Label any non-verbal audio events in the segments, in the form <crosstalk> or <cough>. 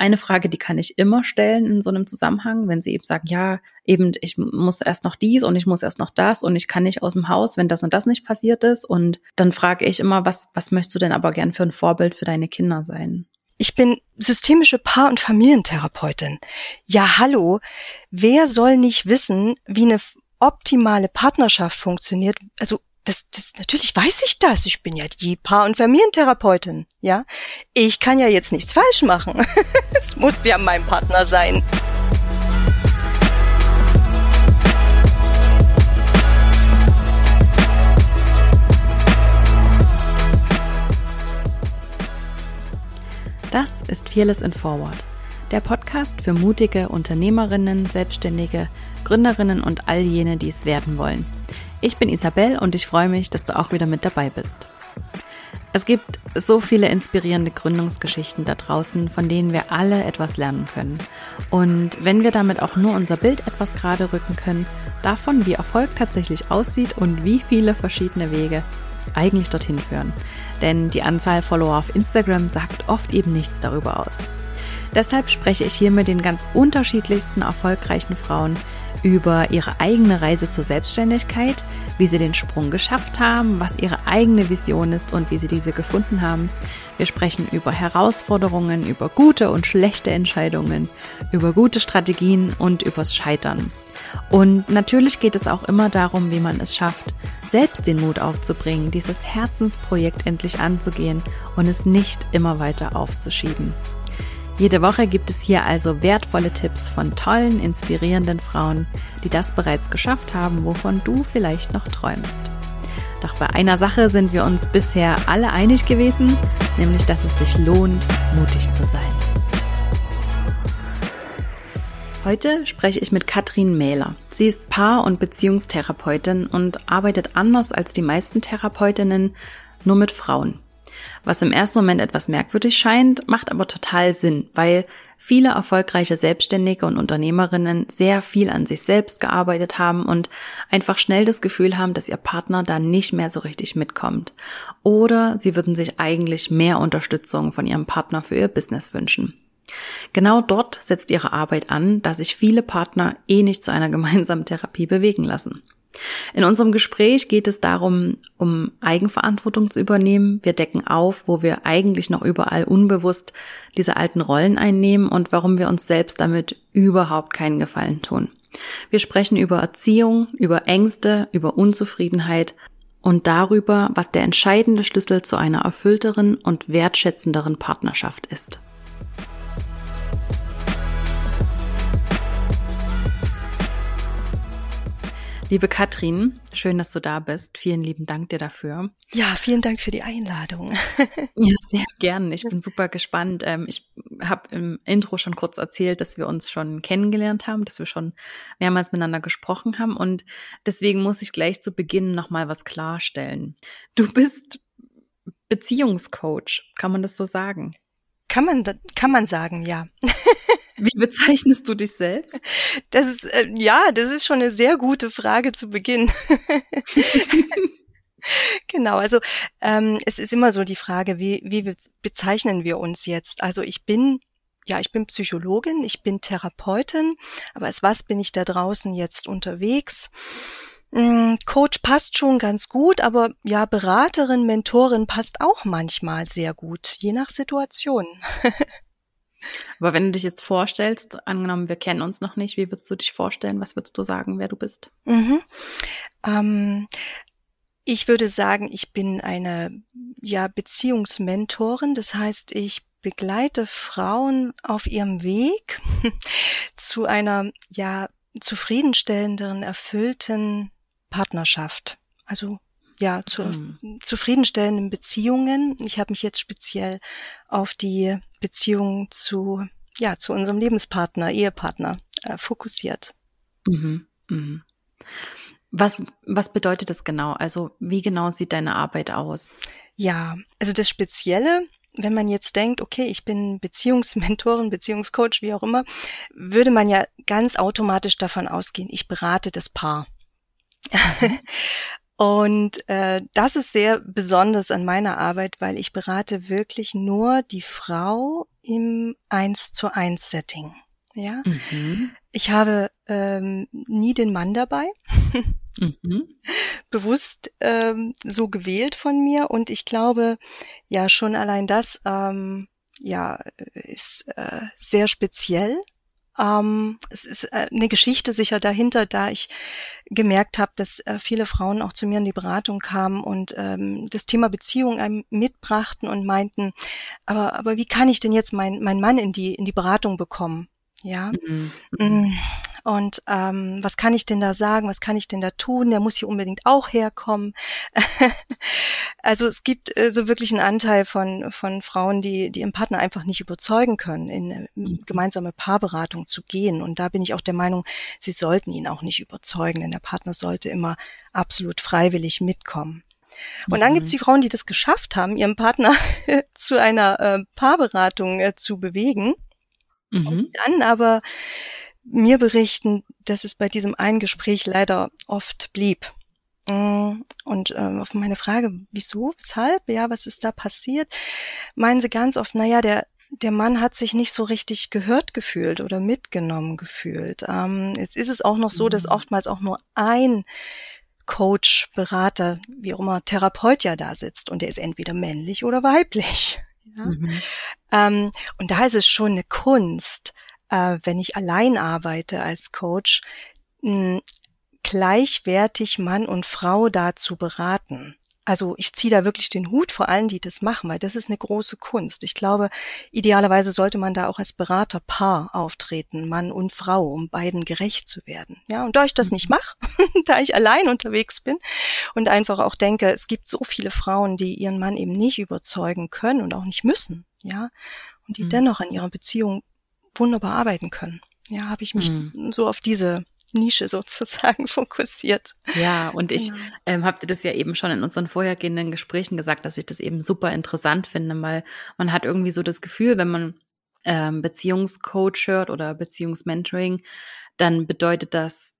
Eine Frage, die kann ich immer stellen in so einem Zusammenhang, wenn sie eben sagen, ja, eben, ich muss erst noch dies und ich muss erst noch das und ich kann nicht aus dem Haus, wenn das und das nicht passiert ist. Und dann frage ich immer, was, was möchtest du denn aber gern für ein Vorbild für deine Kinder sein? Ich bin systemische Paar- und Familientherapeutin. Ja, hallo. Wer soll nicht wissen, wie eine optimale Partnerschaft funktioniert? Also das, das, natürlich weiß ich das. Ich bin ja die Paar- und Familientherapeutin. Ja, ich kann ja jetzt nichts falsch machen. <laughs> Es muss ja mein Partner sein. Das ist Fearless in Forward, der Podcast für mutige Unternehmerinnen, Selbstständige, Gründerinnen und all jene, die es werden wollen. Ich bin Isabel und ich freue mich, dass du auch wieder mit dabei bist. Es gibt so viele inspirierende Gründungsgeschichten da draußen, von denen wir alle etwas lernen können. Und wenn wir damit auch nur unser Bild etwas gerade rücken können, davon, wie Erfolg tatsächlich aussieht und wie viele verschiedene Wege eigentlich dorthin führen. Denn die Anzahl Follower auf Instagram sagt oft eben nichts darüber aus. Deshalb spreche ich hier mit den ganz unterschiedlichsten erfolgreichen Frauen über ihre eigene Reise zur Selbstständigkeit, wie sie den Sprung geschafft haben, was ihre eigene Vision ist und wie sie diese gefunden haben. Wir sprechen über Herausforderungen, über gute und schlechte Entscheidungen, über gute Strategien und übers Scheitern. Und natürlich geht es auch immer darum, wie man es schafft, selbst den Mut aufzubringen, dieses Herzensprojekt endlich anzugehen und es nicht immer weiter aufzuschieben. Jede Woche gibt es hier also wertvolle Tipps von tollen, inspirierenden Frauen, die das bereits geschafft haben, wovon du vielleicht noch träumst. Doch bei einer Sache sind wir uns bisher alle einig gewesen, nämlich dass es sich lohnt, mutig zu sein. Heute spreche ich mit Katrin Mähler. Sie ist Paar- und Beziehungstherapeutin und arbeitet anders als die meisten Therapeutinnen nur mit Frauen. Was im ersten Moment etwas merkwürdig scheint, macht aber total Sinn, weil viele erfolgreiche Selbstständige und Unternehmerinnen sehr viel an sich selbst gearbeitet haben und einfach schnell das Gefühl haben, dass ihr Partner da nicht mehr so richtig mitkommt. Oder sie würden sich eigentlich mehr Unterstützung von ihrem Partner für ihr Business wünschen. Genau dort setzt ihre Arbeit an, da sich viele Partner eh nicht zu einer <laughs> gemeinsamen Therapie bewegen lassen. In unserem Gespräch geht es darum, um Eigenverantwortung zu übernehmen. Wir decken auf, wo wir eigentlich noch überall unbewusst diese alten Rollen einnehmen und warum wir uns selbst damit überhaupt keinen Gefallen tun. Wir sprechen über Erziehung, über Ängste, über Unzufriedenheit und darüber, was der entscheidende Schlüssel zu einer erfüllteren und wertschätzenderen Partnerschaft ist. Liebe Katrin, schön, dass du da bist. Vielen lieben Dank dir dafür. Ja, vielen Dank für die Einladung. <laughs> ja, sehr gern. Ich bin super gespannt. Ähm, ich habe im Intro schon kurz erzählt, dass wir uns schon kennengelernt haben, dass wir schon mehrmals miteinander gesprochen haben. Und deswegen muss ich gleich zu Beginn nochmal was klarstellen. Du bist Beziehungscoach, kann man das so sagen? Kann man, kann man sagen, ja. Wie bezeichnest du dich selbst? Das ist, äh, ja, das ist schon eine sehr gute Frage zu Beginn. <laughs> genau, also ähm, es ist immer so die Frage, wie, wie bezeichnen wir uns jetzt? Also ich bin ja, ich bin Psychologin, ich bin Therapeutin, aber als was bin ich da draußen jetzt unterwegs? Hm, Coach passt schon ganz gut, aber ja, Beraterin, Mentorin passt auch manchmal sehr gut, je nach Situation. <laughs> Aber wenn du dich jetzt vorstellst, angenommen, wir kennen uns noch nicht, wie würdest du dich vorstellen? Was würdest du sagen, wer du bist? Mhm. Ähm, ich würde sagen, ich bin eine ja, Beziehungsmentorin. Das heißt, ich begleite Frauen auf ihrem Weg <laughs> zu einer ja zufriedenstellenderen, erfüllten Partnerschaft. Also ja, zu mhm. zufriedenstellenden Beziehungen. Ich habe mich jetzt speziell auf die Beziehung zu, ja, zu unserem Lebenspartner, Ehepartner äh, fokussiert. Mhm. Mhm. Was, was bedeutet das genau? Also wie genau sieht deine Arbeit aus? Ja, also das Spezielle, wenn man jetzt denkt, okay, ich bin Beziehungsmentorin, Beziehungscoach, wie auch immer, würde man ja ganz automatisch davon ausgehen, ich berate das Paar. <laughs> Und äh, das ist sehr besonders an meiner Arbeit, weil ich berate wirklich nur die Frau im Eins zu eins Setting. Ja, mhm. ich habe ähm, nie den Mann dabei. <laughs> Mhm. bewusst ähm, so gewählt von mir und ich glaube, ja, schon allein das ähm, ja ist äh, sehr speziell. Ähm, es ist äh, eine Geschichte sicher dahinter, da ich gemerkt habe, dass äh, viele Frauen auch zu mir in die Beratung kamen und ähm, das Thema Beziehung einem mitbrachten und meinten, aber, aber wie kann ich denn jetzt meinen mein Mann in die, in die Beratung bekommen? Ja. Mhm. Und ähm, was kann ich denn da sagen? Was kann ich denn da tun? Der muss hier unbedingt auch herkommen. <laughs> also es gibt äh, so wirklich einen Anteil von, von Frauen, die, die ihren Partner einfach nicht überzeugen können, in eine mhm. gemeinsame Paarberatung zu gehen. Und da bin ich auch der Meinung, sie sollten ihn auch nicht überzeugen, denn der Partner sollte immer absolut freiwillig mitkommen. Und dann gibt es mhm. die Frauen, die das geschafft haben, ihren Partner <laughs> zu einer äh, Paarberatung äh, zu bewegen. Mhm. Und dann aber mir berichten, dass es bei diesem einen Gespräch leider oft blieb. Mm, und ähm, auf meine Frage, wieso, weshalb, ja, was ist da passiert, meinen sie ganz oft, naja, der, der Mann hat sich nicht so richtig gehört gefühlt oder mitgenommen gefühlt. Ähm, jetzt ist es auch noch so, dass mhm. oftmals auch nur ein Coach, Berater, wie auch immer, Therapeut ja da sitzt und der ist entweder männlich oder weiblich. Ja? Mhm. Ähm, und da ist es schon eine Kunst, äh, wenn ich allein arbeite als Coach, mh, gleichwertig Mann und Frau da zu beraten. Also ich ziehe da wirklich den Hut vor allen, die das machen, weil das ist eine große Kunst. Ich glaube, idealerweise sollte man da auch als Beraterpaar auftreten, Mann und Frau, um beiden gerecht zu werden. Ja, und da ich das nicht mhm. mache, <laughs> da ich allein unterwegs bin und einfach auch denke, es gibt so viele Frauen, die ihren Mann eben nicht überzeugen können und auch nicht müssen, ja, und die mhm. dennoch an ihrer Beziehung wunderbar arbeiten können. Ja, habe ich mich mhm. so auf diese Nische <laughs> sozusagen fokussiert. Ja, und ich. Genau. ähm, habe das ja eben schon in unseren vorhergehenden Gesprächen gesagt, dass ich das eben super interessant finde, weil man hat irgendwie so das Gefühl, wenn man ähm, Beziehungscoach hört oder Beziehungsmentoring, dann bedeutet das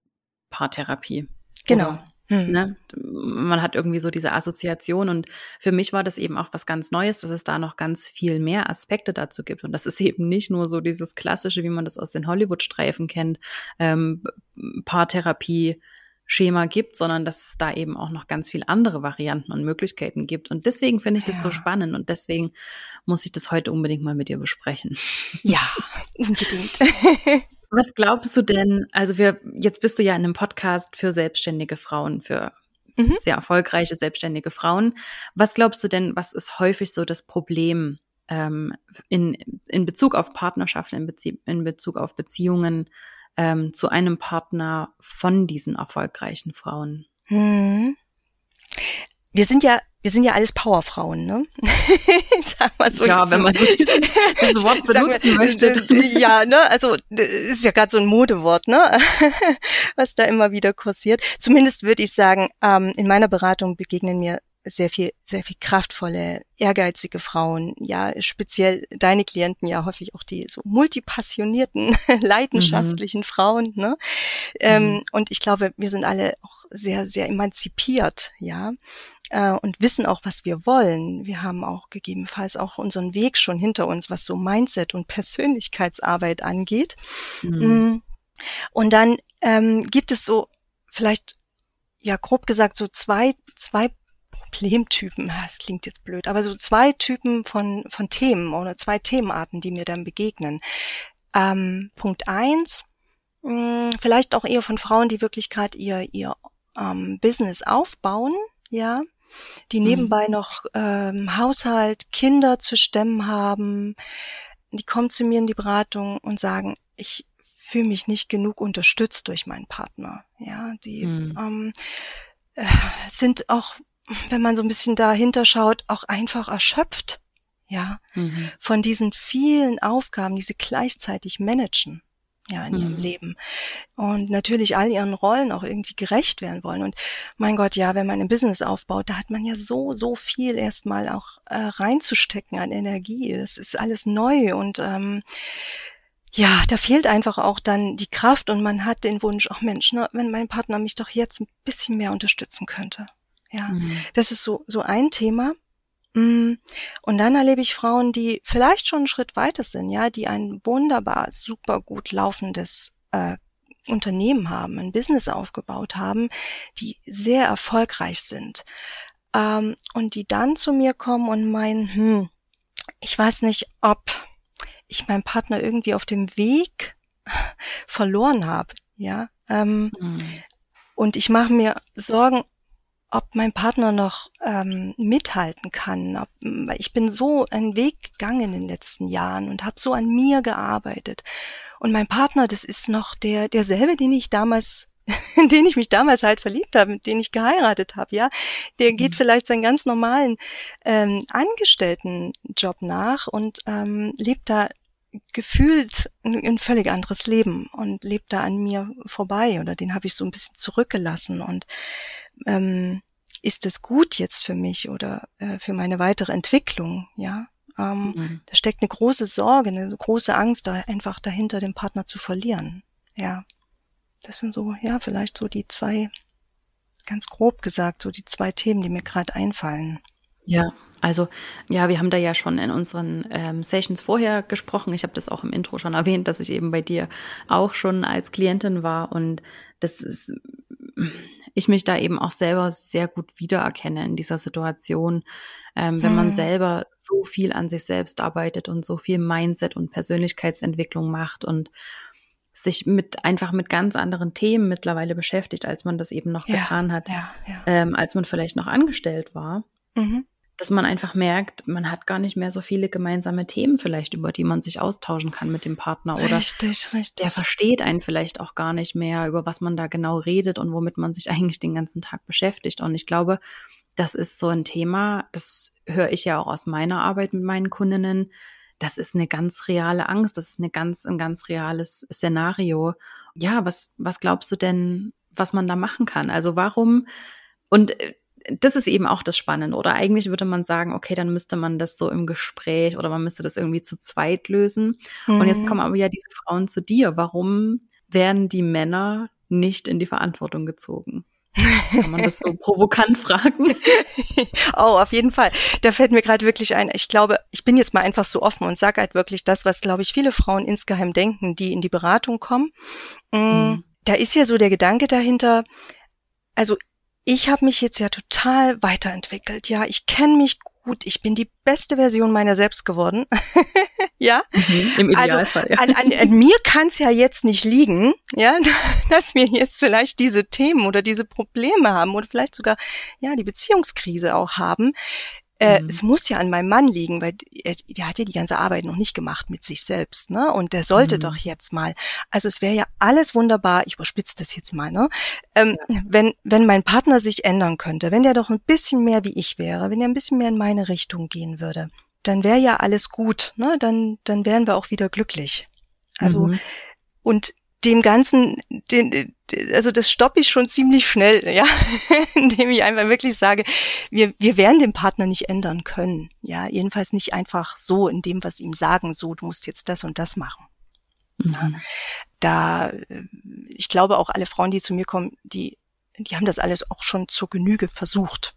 Paartherapie. Genau. Oder hm. Ne? Man hat irgendwie so diese Assoziation und für mich war das eben auch was ganz Neues, dass es da noch ganz viel mehr Aspekte dazu gibt und das ist <laughs> eben nicht nur so dieses klassische, wie man das aus den Hollywood-Streifen kennt, ähm, Paartherapie. Schema gibt, sondern dass es da eben auch noch ganz viele andere Varianten und Möglichkeiten gibt. Und deswegen finde ich das ja. so spannend und deswegen muss ich das heute unbedingt mal mit dir besprechen. Ja, <laughs> unbedingt. <laughs> Was glaubst du denn, also wir, jetzt bist du ja in einem Podcast für selbstständige Frauen, für mhm. sehr erfolgreiche selbstständige Frauen. Was glaubst du denn, was ist häufig so das Problem ähm, in, in Bezug auf Partnerschaften, in, Bezie in Bezug auf Beziehungen ähm, zu einem Partner von diesen erfolgreichen Frauen? Mhm wir sind ja wir sind ja alles Powerfrauen, ne? <laughs> ich sag mal so. Ja, wenn man so dieses, <laughs> Wort benutzen möchte. Ja, ne? Also ist ja gerade so ein Modewort, ne? <laughs> Was da immer wieder kursiert. Zumindest würde ich sagen, ähm, in meiner Beratung begegnen mir sehr viel, sehr viel kraftvolle, ehrgeizige Frauen, ja, speziell deine Klienten ja häufig auch die so multipassionierten, <laughs> leidenschaftlichen mhm. Frauen, ne? Ähm, mhm. Und ich glaube, wir sind alle auch sehr, sehr emanzipiert, ja äh, und wissen auch, was wir wollen. Wir haben auch gegebenenfalls auch unseren Weg schon hinter uns, was so Mindset und Persönlichkeitsarbeit angeht. Mhm. Mm. Und dann ähm, gibt es so vielleicht, ja grob gesagt, so zwei, zwei Problemtypen, das klingt jetzt blöd, aber so zwei Typen von, von Themen oder zwei Themenarten, die mir dann begegnen. Ähm, Punkt eins, mh, mm, vielleicht auch eher von Frauen, die wirklich gerade ihr, ihr ähm, Business aufbauen, ja, die mhm. nebenbei noch ähm, Haushalt, Kinder zu stemmen haben. Die kommen zu mir in die Beratung und sagen, ich fühle mich nicht genug unterstützt durch meinen Partner. Ja, die mhm. ähm, äh, sind auch, wenn man so ein bisschen dahinter schaut, auch einfach erschöpft. Ja, mhm. von diesen vielen Aufgaben, die sie gleichzeitig managen ja, in ihrem mhm. Leben. Und natürlich all ihren Rollen auch irgendwie gerecht werden wollen. Und mein Gott, ja, wenn man ein Business aufbaut, da hat man ja so, so viel erstmal auch äh, reinzustecken an Energie. Das ist alles neu und ähm, ja, da fehlt einfach auch dann die Kraft und man hat den Wunsch, ach Mensch, ne, wenn mein Partner mich doch jetzt ein bisschen mehr unterstützen könnte. Ja, mhm. das ist so, so ein Thema. Mm, und dann erlebe ich Frauen, die vielleicht schon einen Schritt weiter sind, ja, die ein wunderbar, super gut laufendes äh, Unternehmen haben, ein Business aufgebaut haben, die sehr erfolgreich sind. Ähm, und die dann zu mir kommen und meinen, hm, ich weiß nicht, ob ich meinen Partner irgendwie auf dem Weg verloren habe, ja. Ähm, mhm. Und ich mache mir Sorgen, ob mein Partner noch ähm, mithalten kann. Ob, ich bin so einen Weg gegangen in den letzten Jahren und habe so an mir gearbeitet. Und mein Partner, das ist noch der derselbe, den ich damals in <laughs> den ich mich damals halt verliebt habe, mit den ich geheiratet habe, ja, der geht mhm. vielleicht seinen ganz normalen ähm, Angestelltenjob nach und ähm, lebt da gefühlt ein, ein völlig anderes Leben und lebt da an mir vorbei oder den habe ich so ein bisschen zurückgelassen und ähm, ist es gut jetzt für mich oder äh, für meine weitere Entwicklung, ja. Ähm, mhm. Da steckt eine große Sorge, eine große Angst, da einfach dahinter den Partner zu verlieren. Ja. Das sind so, ja, vielleicht so die zwei, ganz grob gesagt, so die zwei Themen, die mir gerade einfallen. Ja, also ja, wir haben da ja schon in unseren ähm, Sessions vorher gesprochen. Ich habe das auch im Intro schon erwähnt, dass ich eben bei dir auch schon als Klientin war und das ist, ich mich da eben auch selber sehr gut wiedererkenne in dieser Situation, ähm, wenn hm. man selber so viel an sich selbst arbeitet und so viel Mindset und Persönlichkeitsentwicklung macht und sich mit einfach mit ganz anderen Themen mittlerweile beschäftigt, als man das eben noch ja, getan hat, ja, ja. Ähm, als man vielleicht noch angestellt war. Mhm dass man einfach merkt, man hat gar nicht mehr so viele gemeinsame Themen vielleicht, über die man sich austauschen kann mit dem Partner. Oder richtig, richtig. der versteht einen vielleicht auch gar nicht mehr, über was man da genau redet und womit man sich <laughs> eigentlich den ganzen Tag beschäftigt. Und ich glaube, das ist so ein Thema, das höre ich ja auch aus meiner Arbeit mit meinen Kundinnen. Das ist eine ganz reale Angst, das ist eine ganz, ein ganz reales Szenario. Ja, was, was glaubst du denn, was man da machen kann? Also warum und äh, das ist eben auch das Spannende. Oder eigentlich würde man sagen, okay, dann müsste man das so im Gespräch oder man müsste das irgendwie zu zweit lösen. Mhm. Und jetzt mhm. kommen aber ja diese Frauen zu dir. Warum werden die Männer nicht in die Verantwortung gezogen? Kann man das so <laughs> provokant fragen? oh, auf jeden Fall. Da fällt mir gerade wirklich ein. Ich glaube, ich bin jetzt mal einfach so offen und sage halt wirklich das, was, glaube ich, viele Frauen insgeheim denken, die in die Beratung kommen. Mm, mhm. Da ist ja so der Gedanke dahinter, also ich habe mich jetzt ja total weiterentwickelt. Ja, ich kenne mich gut. Ich bin die beste Version meiner selbst geworden. <laughs> ja, mhm, im also Idealfall. Also, ja. an, an, an mir kann es ja jetzt nicht liegen, ja, <laughs> dass wir jetzt vielleicht diese Themen oder diese Probleme haben oder vielleicht sogar ja die Beziehungskrise auch haben. Äh, mhm. Es muss ja an meinem Mann liegen, weil er, der hat ja die ganze Arbeit noch nicht gemacht mit sich selbst, ne? Und der sollte mhm. doch jetzt mal. Also es wäre ja alles wunderbar, ich überspitze das jetzt mal, ne? Ähm, ja. wenn, wenn mein Partner sich ändern könnte, wenn der doch ein bisschen mehr wie ich wäre, wenn er ein bisschen mehr in meine Richtung gehen würde, dann wäre ja alles gut, ne? Dann, dann wären wir auch wieder glücklich. Also, mhm. und dem Ganzen, den, also das stoppe ich schon ziemlich schnell, ja, <laughs> indem ich einfach wirklich sage, wir, wir werden den Partner nicht ändern können, ja, jedenfalls nicht einfach so in dem, was ihm sagen, so, du musst jetzt das und das machen. Mhm. Da, ich glaube auch alle Frauen, die zu mir kommen, die, die haben das alles auch schon zur Genüge versucht.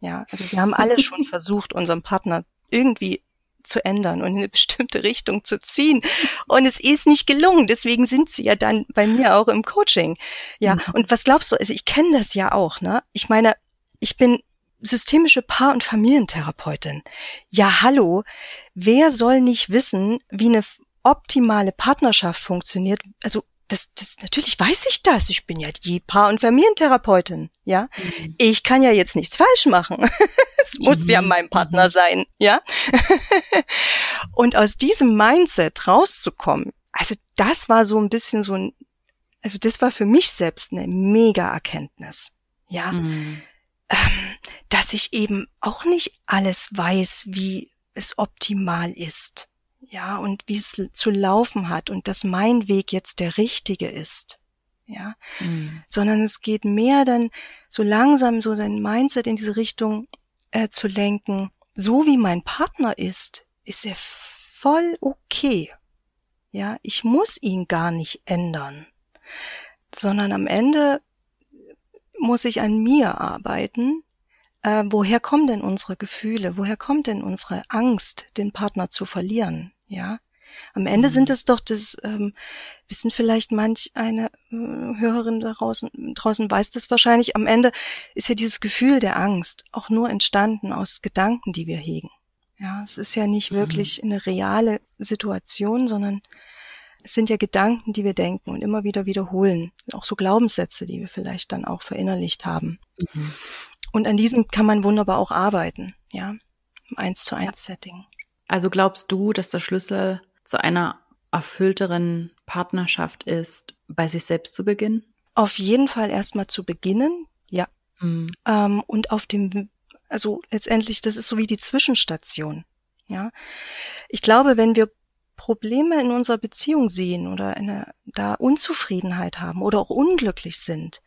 Ja, also wir haben alle schon <laughs> versucht, unseren Partner irgendwie zu ändern und in eine <laughs> bestimmte Richtung zu ziehen. Und es ist nicht gelungen. Deswegen sind sie ja dann bei mir auch im Coaching. Ja. Mhm. Und was glaubst du? Also ich kenne das ja auch, ne? Ich meine, ich bin systemische Paar- und Familientherapeutin. Ja, hallo. Wer soll nicht wissen, wie eine optimale Partnerschaft funktioniert? Also das, das, natürlich weiß ich das. Ich bin ja die Paar- und Familientherapeutin, ja. Mhm. Ich kann ja jetzt nichts falsch machen. <laughs> es muss mhm. ja mein Partner mhm. sein, ja. <laughs> und aus diesem Mindset rauszukommen, also das war so ein bisschen so ein, also das war für mich selbst eine mega Erkenntnis, ja. Mhm. Ähm, dass ich eben auch nicht alles weiß, wie es optimal ist ja, und wie es zu laufen hat und dass mein Weg jetzt der richtige ist, ja, mhm. sondern es geht mehr dann so langsam so dein Mindset in diese Richtung äh, zu lenken, so wie mein Partner ist, ist er voll okay, ja, ich muss ihn gar nicht ändern, sondern am Ende muss ich an mir arbeiten, äh, woher kommen denn unsere Gefühle? Woher kommt denn unsere Angst, den Partner zu verlieren? Ja, am Ende mhm. sind es doch das, ähm, wissen vielleicht manch eine äh, Hörerin draußen, draußen weiß das wahrscheinlich, am Ende ist ja dieses Gefühl der Angst auch nur entstanden aus Gedanken, die wir hegen. Ja, es ist ja nicht mhm. wirklich eine reale Situation, sondern es sind ja Gedanken, die wir denken und immer wieder wiederholen. Auch so Glaubenssätze, die wir vielleicht dann auch verinnerlicht haben. Mhm. Und an diesen kann man wunderbar auch arbeiten, ja, im eins zu eins Setting. Also glaubst du, dass der Schlüssel zu einer erfüllteren Partnerschaft ist, bei sich selbst zu beginnen? Auf jeden Fall erstmal zu beginnen, ja. Mhm. Ähm, und auf dem, also letztendlich, das ist so wie die Zwischenstation, ja. Ich glaube, wenn wir Probleme in unserer Beziehung sehen oder eine da Unzufriedenheit haben oder auch unglücklich sind,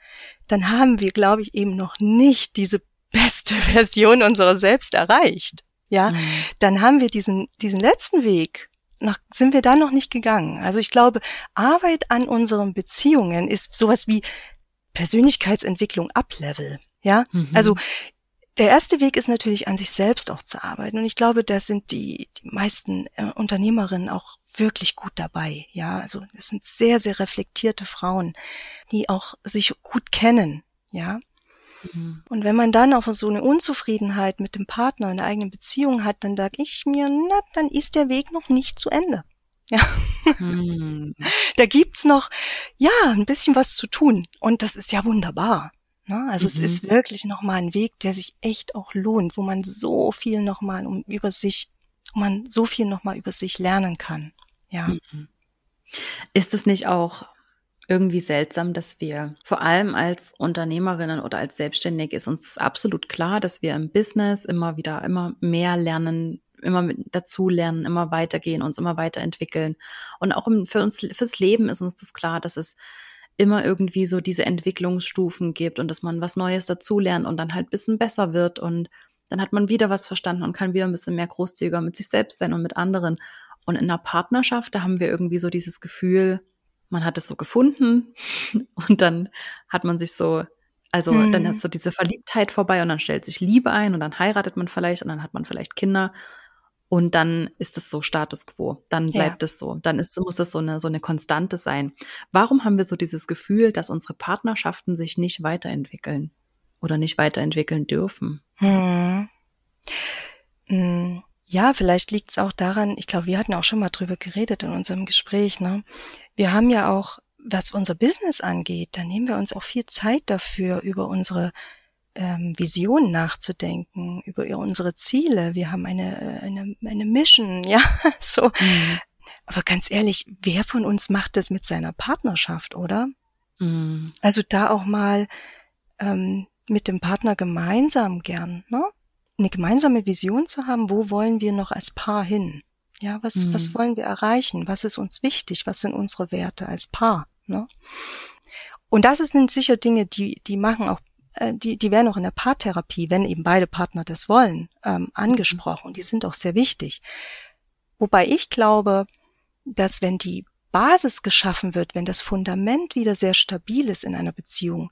dann haben wir, glaube ich, eben noch nicht diese <laughs> beste Version unserer selbst erreicht. Ja, mhm. dann haben wir diesen, diesen letzten Weg noch, sind wir da noch nicht gegangen. Also ich glaube, Arbeit an unseren Beziehungen ist sowas wie Persönlichkeitsentwicklung Uplevel. Ja, mhm. also der erste Weg ist natürlich an sich selbst auch zu arbeiten. Und ich glaube, da sind die, die meisten äh, Unternehmerinnen auch wirklich gut dabei. Ja, also es sind sehr, sehr reflektierte Frauen, die auch sich gut kennen. Ja, Mhm. Und wenn man dann auch so eine Unzufriedenheit mit dem Partner in der eigenen Beziehung hat, dann sage ich mir, na, dann ist der Weg noch nicht zu Ende. <laughs> Ja. Mhm. Da gibt's noch, ja, ein bisschen was zu tun. Und das ist ja wunderbar. Ne? Also mhm. es ist wirklich nochmal ein Weg, der sich echt auch lohnt, wo man so viel nochmal um über sich, wo man so viel nochmal über sich lernen kann. Ja. Mhm. Ist es nicht auch irgendwie seltsam, dass wir vor allem als Unternehmerinnen oder als Selbstständige ist uns das absolut klar, dass wir im Business immer wieder immer mehr lernen, immer dazu lernen, immer weitergehen, uns immer weiterentwickeln. Und auch für uns, fürs Leben ist uns das klar, dass es immer irgendwie so diese Entwicklungsstufen gibt und dass man was Neues dazulernt und dann halt bisschen besser wird und dann hat man wieder was verstanden und kann wieder ein bisschen mehr großzügiger mit sich selbst sein und mit anderen. Und in einer Partnerschaft, da haben wir irgendwie so dieses Gefühl, man hat es so gefunden <laughs> und dann hat man sich so, also hm. dann ist so diese Verliebtheit vorbei und dann stellt sich Liebe ein und dann heiratet man vielleicht und dann hat man vielleicht Kinder und dann ist es so Status quo. Dann bleibt ja. es so. Dann ist, muss das so eine, so eine Konstante sein. Warum haben wir so dieses Gefühl, dass unsere Partnerschaften sich nicht weiterentwickeln oder nicht weiterentwickeln dürfen? Hm. Hm. Ja, vielleicht liegt es auch daran, ich glaube, wir hatten auch schon mal drüber geredet in unserem Gespräch, ne? Wir haben ja auch, was unser Business angeht, da nehmen wir uns auch viel Zeit dafür, über unsere ähm, Vision nachzudenken, über unsere Ziele. Wir haben eine, eine, eine Mission, <laughs> ja, so. Mhm. Aber ganz ehrlich, wer von uns macht das mit seiner Partnerschaft, oder? Mhm. Also da auch mal ähm, mit dem Partner gemeinsam gern, ne? Eine gemeinsame Vision zu haben, wo wollen wir noch als Paar hin? Ja, was, mhm. was wollen wir erreichen? Was ist uns wichtig? Was sind unsere Werte als Paar? Ne? Und das sind sicher Dinge, die, die machen auch, äh, die, die werden auch in der Paartherapie, wenn eben beide Partner das wollen, ähm, angesprochen. Die sind auch sehr wichtig. Wobei ich glaube, dass wenn die Basis geschaffen wird, wenn das Fundament wieder sehr stabil ist in einer Beziehung,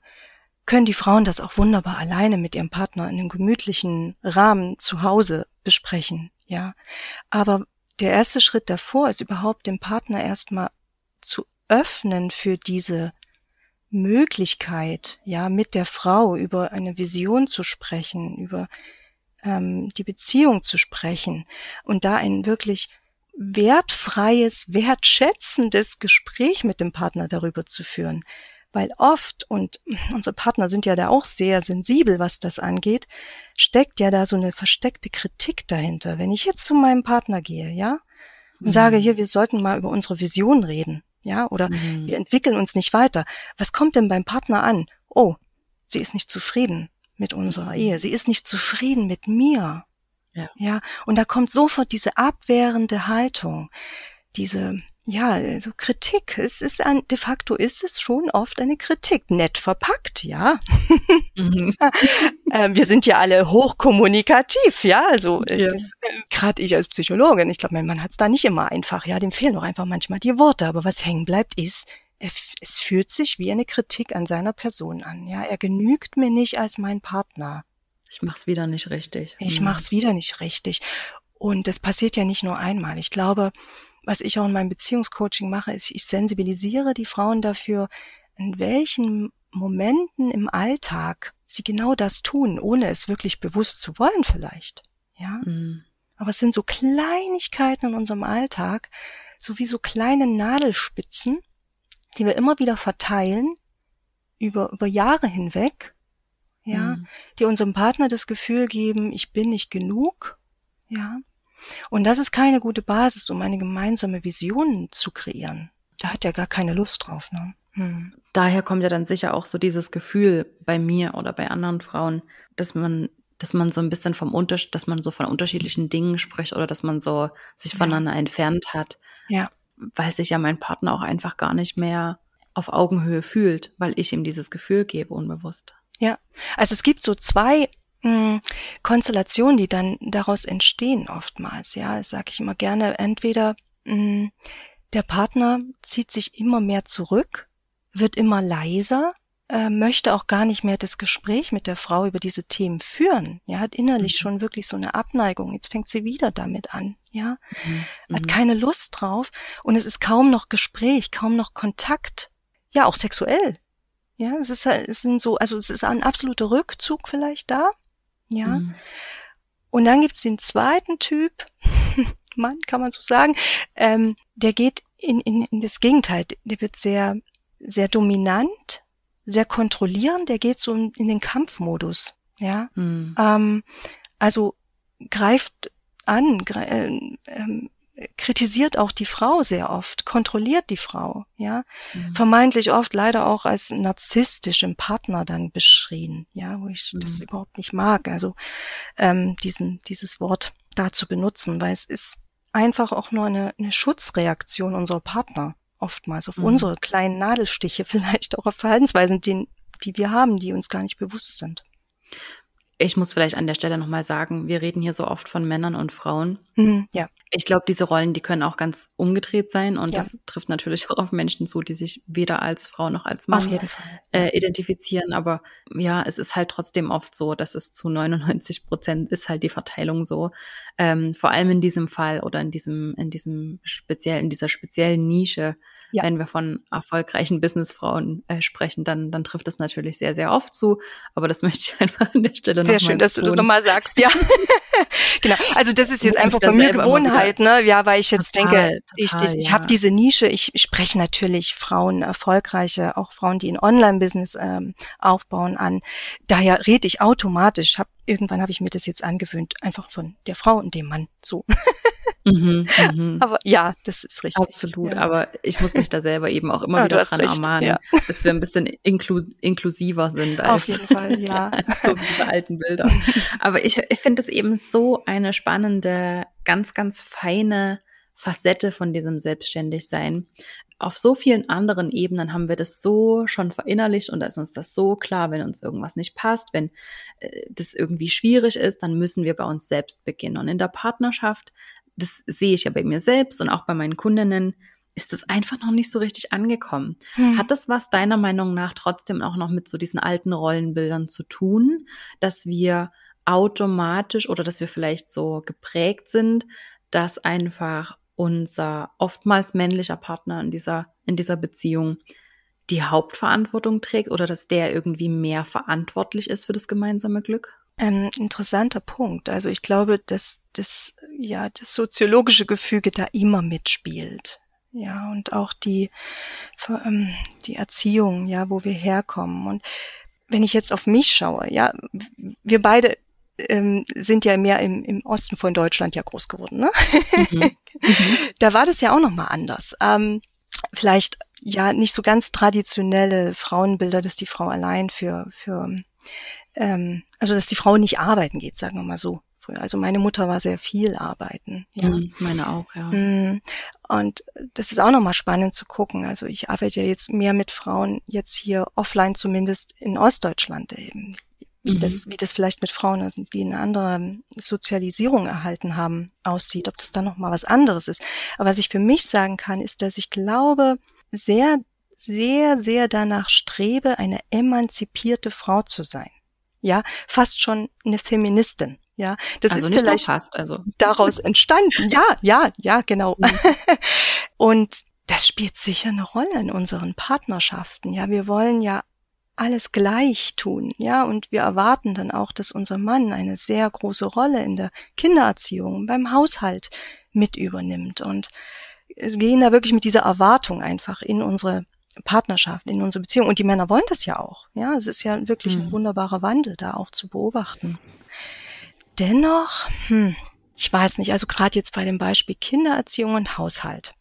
können die Frauen das auch wunderbar alleine mit ihrem Partner in einem gemütlichen Rahmen zu Hause besprechen, ja. Aber der erste Schritt davor ist überhaupt dem Partner erstmal zu öffnen für diese Möglichkeit, ja, mit der Frau über eine Vision zu sprechen, über ähm, die Beziehung zu sprechen und da ein wirklich wertfreies, wertschätzendes Gespräch mit dem Partner darüber zu führen. Weil oft, und unsere Partner sind ja da auch sehr sensibel, was das angeht, steckt ja da so eine versteckte Kritik dahinter. Wenn ich jetzt zu meinem Partner gehe, ja, und mhm. sage, hier, wir sollten mal über unsere Vision reden, ja, oder mhm. wir entwickeln uns nicht weiter. Was kommt denn beim Partner an? Oh, sie ist nicht zufrieden mit unserer mhm. Ehe. Sie ist nicht zufrieden mit mir. Ja. ja. Und da kommt sofort diese abwehrende Haltung, diese, ja, also Kritik. Es ist ein, de facto ist es schon oft eine Kritik, nett verpackt, ja. Mhm. <laughs> äh, wir sind ja alle hochkommunikativ, ja. Also äh, ja. äh, gerade ich als Psychologin, ich glaube, mein Mann hat es da nicht immer einfach, ja. Dem fehlen doch einfach manchmal die Worte. Aber was hängen bleibt, ist, es fühlt sich wie eine Kritik an seiner Person an. Ja, er genügt mir nicht als mein Partner. Ich mach's wieder nicht richtig. Ich mhm. mach's wieder nicht richtig. Und das passiert ja nicht nur einmal. Ich glaube, was ich auch in meinem Beziehungscoaching mache, ist, ich sensibilisiere die Frauen dafür, in welchen Momenten im Alltag sie genau das tun, ohne es wirklich bewusst zu wollen vielleicht. Ja. Mhm. Aber es sind so Kleinigkeiten in unserem Alltag, so wie so kleine Nadelspitzen, die wir immer wieder verteilen über, über Jahre hinweg, ja, mhm. die unserem Partner das Gefühl geben, ich bin nicht genug, ja. Und das ist keine gute Basis, um eine gemeinsame Vision zu kreieren. Da hat ja gar keine Lust drauf, ne? Hm. Daher kommt ja dann sicher auch so dieses Gefühl bei mir oder bei anderen Frauen, dass man dass man so ein bisschen vom Unterschied, dass man so von unterschiedlichen Dingen spricht oder dass man so sich voneinander ja. entfernt hat. Ja. Weil sich ja mein Partner auch einfach gar nicht mehr auf Augenhöhe fühlt, weil ich ihm dieses Gefühl gebe, unbewusst. Ja. Also es gibt so zwei Konstellationen, die dann daraus entstehen oftmals. Ja, das sage ich immer gerne. Entweder mh, hm, der Partner zieht sich immer mehr zurück, wird immer leiser äh, möchte auch gar nicht mehr das Gespräch mit der Frau über diese Themen führen. Ja, hat innerlich mhm. schon wirklich so eine Abneigung. Jetzt fängt sie wieder damit an. Ja, mhm. hat mhm. keine Lust drauf und es ist kaum noch Gespräch, kaum noch Kontakt. Ja, auch sexuell. Ja, es ist, es sind so, also es ist ein absoluter Rückzug vielleicht da. Ja. Mhm. Und dann gibt's den zweiten Typ, <laughs> Mann, kann man so sagen, ähm, der geht in, in, in das Gegenteil. Der wird sehr, sehr dominant, sehr kontrollierend, der geht so in, den Kampfmodus. Ja, mhm. ähm, also greift an, gre äh, äh, kritisiert auch die Frau sehr oft, kontrolliert die Frau, ja, mhm. vermeintlich oft leider auch als narzisstisch im Partner dann beschrien, ja, wo ich mhm. das überhaupt nicht mag, also ähm, diesen dieses Wort da zu benutzen, weil es ist einfach auch nur eine, eine Schutzreaktion unserer Partner oftmals auf mhm. unsere kleinen Nadelstiche, <laughs> vielleicht auch auf Verhaltensweisen, die, die wir haben, die uns gar nicht bewusst sind. Ich muss vielleicht an der Stelle nochmal sagen, wir reden hier so oft von Männern und Frauen. Mhm, ja. Ich glaube, diese Rollen, die können auch ganz umgedreht sein und ja. das trifft natürlich auch auf Menschen zu, die sich weder als Frau noch als Mann äh, identifizieren. Aber ja, es ist halt trotzdem oft so, dass es zu 99 Prozent ist halt die Verteilung so. Ähm, vor allem in diesem Fall oder in diesem, in diesem speziell, in dieser speziellen Nische ja. wenn wir von erfolgreichen Businessfrauen äh, sprechen, dann, dann trifft es natürlich sehr, sehr oft zu. Aber das <laughs> möchte ich einfach an der Stelle nochmal Sehr schön, dass du das nochmal sagst, ja. <laughs> genau. Also das ist jetzt einfach bei mir Gewohnheit, ne? Ja, weil ich jetzt total, denke, total, ich, ich, ich ja. habe diese Nische, ich spreche natürlich Frauen, erfolgreiche, auch Frauen, die ein Online-Business ähm, aufbauen an. Daher rede ich automatisch, hab, irgendwann habe ich mir das jetzt angewöhnt, einfach von der Frau und dem Mann so. <laughs> Mhm, mhm. <laughs> Aber ja, das ist richtig. Absolut, ja. aber ich muss mich da selber eben auch immer ja, wieder dran recht, ermahnen, ja. dass wir ein bisschen inklu inklusiver sind als, Auf jeden Fall, ja. <laughs> als so diese alten Bilder. <laughs> Aber ich, ich finde es eben so eine spannende, ganz, ganz feine Facette von diesem Selbstständigsein. Auf so vielen anderen Ebenen haben wir das so schon verinnerlicht und da ist uns das so klar, wenn uns irgendwas nicht passt, wenn äh, das irgendwie schwierig ist, dann müssen wir bei uns selbst beginnen. Und in der Partnerschaft das sehe ich ja bei mir selbst und auch bei meinen Kundinnen, ist das einfach noch nicht so richtig angekommen. Hm. Hat das was deiner Meinung nach trotzdem auch noch mit so diesen alten Rollenbildern zu tun, dass wir automatisch oder dass wir vielleicht so geprägt sind, dass einfach unser oftmals männlicher Partner in dieser, in dieser Beziehung die Hauptverantwortung trägt oder dass der irgendwie mehr verantwortlich ist für das gemeinsame Glück? Ein interessanter Punkt. Also ich glaube, dass das, ja, das soziologische Gefüge da immer mitspielt. Ja, und auch die, ähm, die Erziehung, ja, wo wir herkommen. Und wenn ich jetzt auf mich schaue, ja, wir beide ähm, sind ja mehr im, im Osten von Deutschland ja groß geworden, ne? Mhm. <laughs> da war das ja auch nochmal anders. Ähm, vielleicht ja nicht so ganz traditionelle Frauenbilder, dass die Frau allein für, für ähm, also dass die Frau nicht arbeiten geht, sagen wir mal so. Also meine Mutter war sehr viel arbeiten. Ja. Mhm, meine auch, ja. Mhm. Und das ist auch nochmal spannend zu gucken. Also ich arbeite ja jetzt mehr mit Frauen, jetzt hier offline zumindest in Ostdeutschland eben. Wie, mhm. das, wie das vielleicht mit Frauen, die eine andere Sozialisierung erhalten haben, aussieht, ob das dann nochmal was anderes ist. Aber was ich für mich sagen kann, ist, dass ich glaube, sehr, sehr, sehr danach strebe, eine emanzipierte Frau zu sein. Ja, fast schon eine Feministin. Ja, das also ist nicht vielleicht fast, also. daraus entstanden. <laughs> Ja, ja, ja, genau. Mhm. <laughs> Und das spielt sicher eine Rolle in unseren Partnerschaften. Ja, wir wollen ja alles gleich tun, ja, und wir erwarten dann auch, dass unser Mann eine sehr große Rolle in der Kindererziehung, beim Haushalt mit übernimmt und es gehen da wirklich mit dieser Erwartung einfach in unsere Partnerschaft, in unsere Beziehung. Und die Männer wollen das ja auch. Ja, es ist ja wirklich hm. ein wunderbarer Wandel da auch zu beobachten. Dennoch, hm, ich weiß nicht, also gerade jetzt bei dem Beispiel Kindererziehung und Haushalt.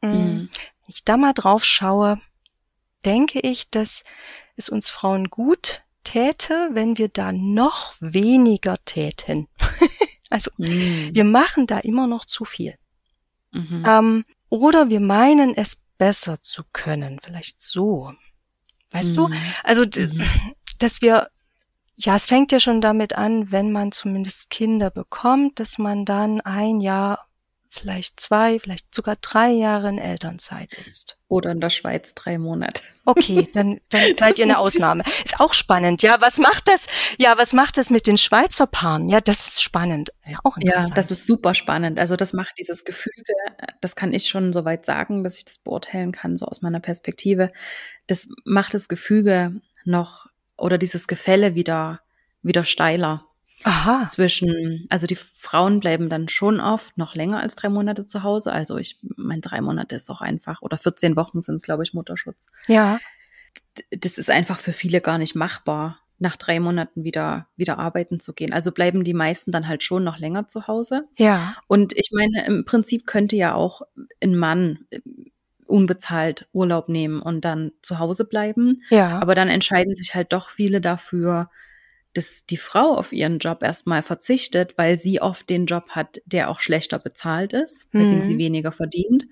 Hm. Wenn ich da mal drauf schaue, denke ich, dass es uns Frauen gut täte, wenn wir da noch weniger täten. <laughs> also hm. wir machen da immer noch zu viel. Mhm. Ähm, oder wir meinen es besser zu können, vielleicht so. Weißt mhm. du? Also, mhm. <clears throat> dass wir, ja, es fängt ja schon damit an, wenn man zumindest Kinder bekommt, dass man dann ein Jahr vielleicht zwei, vielleicht sogar drei Jahre in Elternzeit ist. Oder in der Schweiz drei Monate. <laughs> Okay, dann, dann seid ihr eine Ausnahme. Ist auch spannend, ja. Was macht das? Ja, was macht das mit den Schweizer Paaren? Ja, das ist spannend. Ja, auch interessant. Ja, das ist super spannend. Also das macht dieses Gefüge, das kann ich schon soweit sagen, dass ich das beurteilen kann, so aus meiner Perspektive. Das macht das Gefüge noch oder dieses Gefälle wieder, wieder steiler. Aha. zwischen, also die Frauen bleiben dann schon oft noch länger als drei Monate zu Hause. Also ich meine, drei Monate ist auch einfach, oder 14 Wochen sind es, glaube ich, Mutterschutz. Ja. Das ist einfach für viele gar nicht machbar, nach drei Monaten wieder, wieder arbeiten zu gehen. Also bleiben die meisten dann halt schon noch länger zu Hause. Ja. Und ich meine, im Prinzip könnte ja auch ein Mann äh, unbezahlt Urlaub nehmen und dann zu Hause bleiben. Ja. Aber dann entscheiden sich halt doch viele dafür, dass die Frau auf ihren Job erstmal verzichtet, weil sie oft den Job hat, der auch schlechter bezahlt ist, bei dem sie mhm. weniger verdient.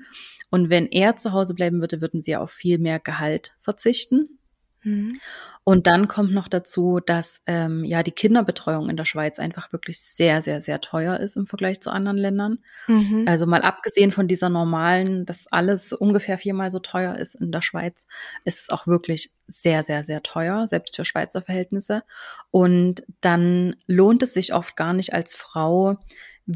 Und wenn er zu Hause bleiben würde, würden sie auf viel mehr Gehalt verzichten. Mhm. Und dann kommt noch dazu, dass ähm, ja die Kinderbetreuung in der Schweiz einfach wirklich sehr, sehr, sehr teuer ist im Vergleich zu anderen Ländern. Mhm. Also mal abgesehen von dieser normalen, dass alles ungefähr viermal so teuer ist in der Schweiz, ist es auch wirklich sehr, sehr, sehr teuer, selbst für Schweizer Verhältnisse. Und dann lohnt es sich oft gar nicht als Frau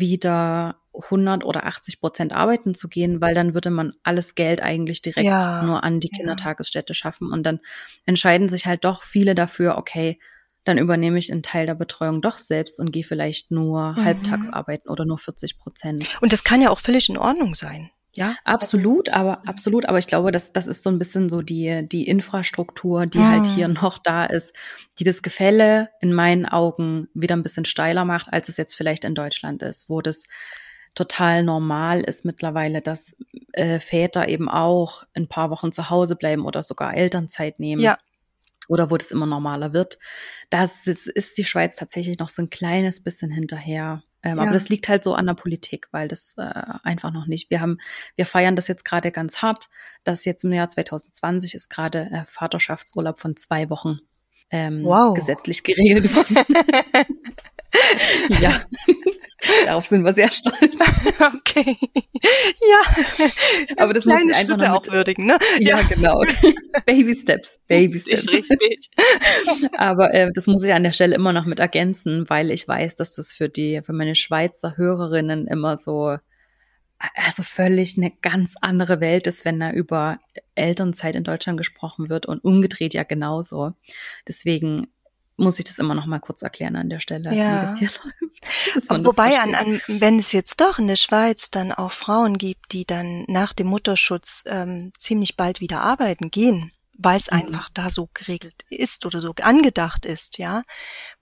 wieder 100 oder 80 Prozent arbeiten zu gehen, weil dann würde man alles Geld eigentlich direkt ja, nur an die Kindertagesstätte ja. schaffen. Und dann entscheiden sich halt doch viele dafür, okay, dann übernehme ich einen Teil der Betreuung doch selbst und gehe vielleicht nur mhm. halbtags arbeiten oder nur 40 Prozent. Und das kann ja auch völlig in Ordnung sein. Ja, absolut, aber absolut, aber ich glaube, dass das ist so ein bisschen so die die Infrastruktur, die mhm. halt hier <laughs> noch da ist, die das Gefälle in meinen Augen wieder ein bisschen steiler macht, als es jetzt vielleicht in Deutschland ist, wo das total normal ist mittlerweile, dass äh, Väter eben auch ein paar Wochen zu Hause bleiben oder sogar Elternzeit nehmen. Ja. Oder wo das immer normaler wird. Das ist, ist die Schweiz tatsächlich noch so ein kleines bisschen hinterher. Ähm, ja. Aber das liegt halt so an der Politik, weil das äh, einfach noch nicht. Wir haben, wir feiern das jetzt gerade ganz hart. Das jetzt im Jahr 2020 ist gerade äh, Vaterschaftsurlaub von zwei Wochen ähm, wow. gesetzlich geregelt worden. <laughs> ja. <laughs> Darauf sind wir sehr stolz. <laughs> Okay. Ja. <laughs> Aber das muss ich einfach Schritte noch mit, auch würdigen, ne? Ja, ja. genau. Baby Steps. Baby Steps. Richtig. Aber äh, das muss ich an der Stelle immer noch mit ergänzen, weil ich weiß, dass das für die, für meine Schweizer Hörerinnen immer so also völlig eine ganz andere Welt ist, wenn da über Elternzeit in Deutschland gesprochen wird und umgedreht ja genauso. Deswegen muss ich das immer noch mal kurz erklären an der Stelle, ja. wie das hier <laughs> läuft. Wobei, an, an, wenn es jetzt doch in der Schweiz dann auch Frauen gibt, die dann nach dem Mutterschutz ähm, ziemlich bald wieder arbeiten gehen, weil es mhm. einfach da so geregelt ist oder so angedacht ist, ja,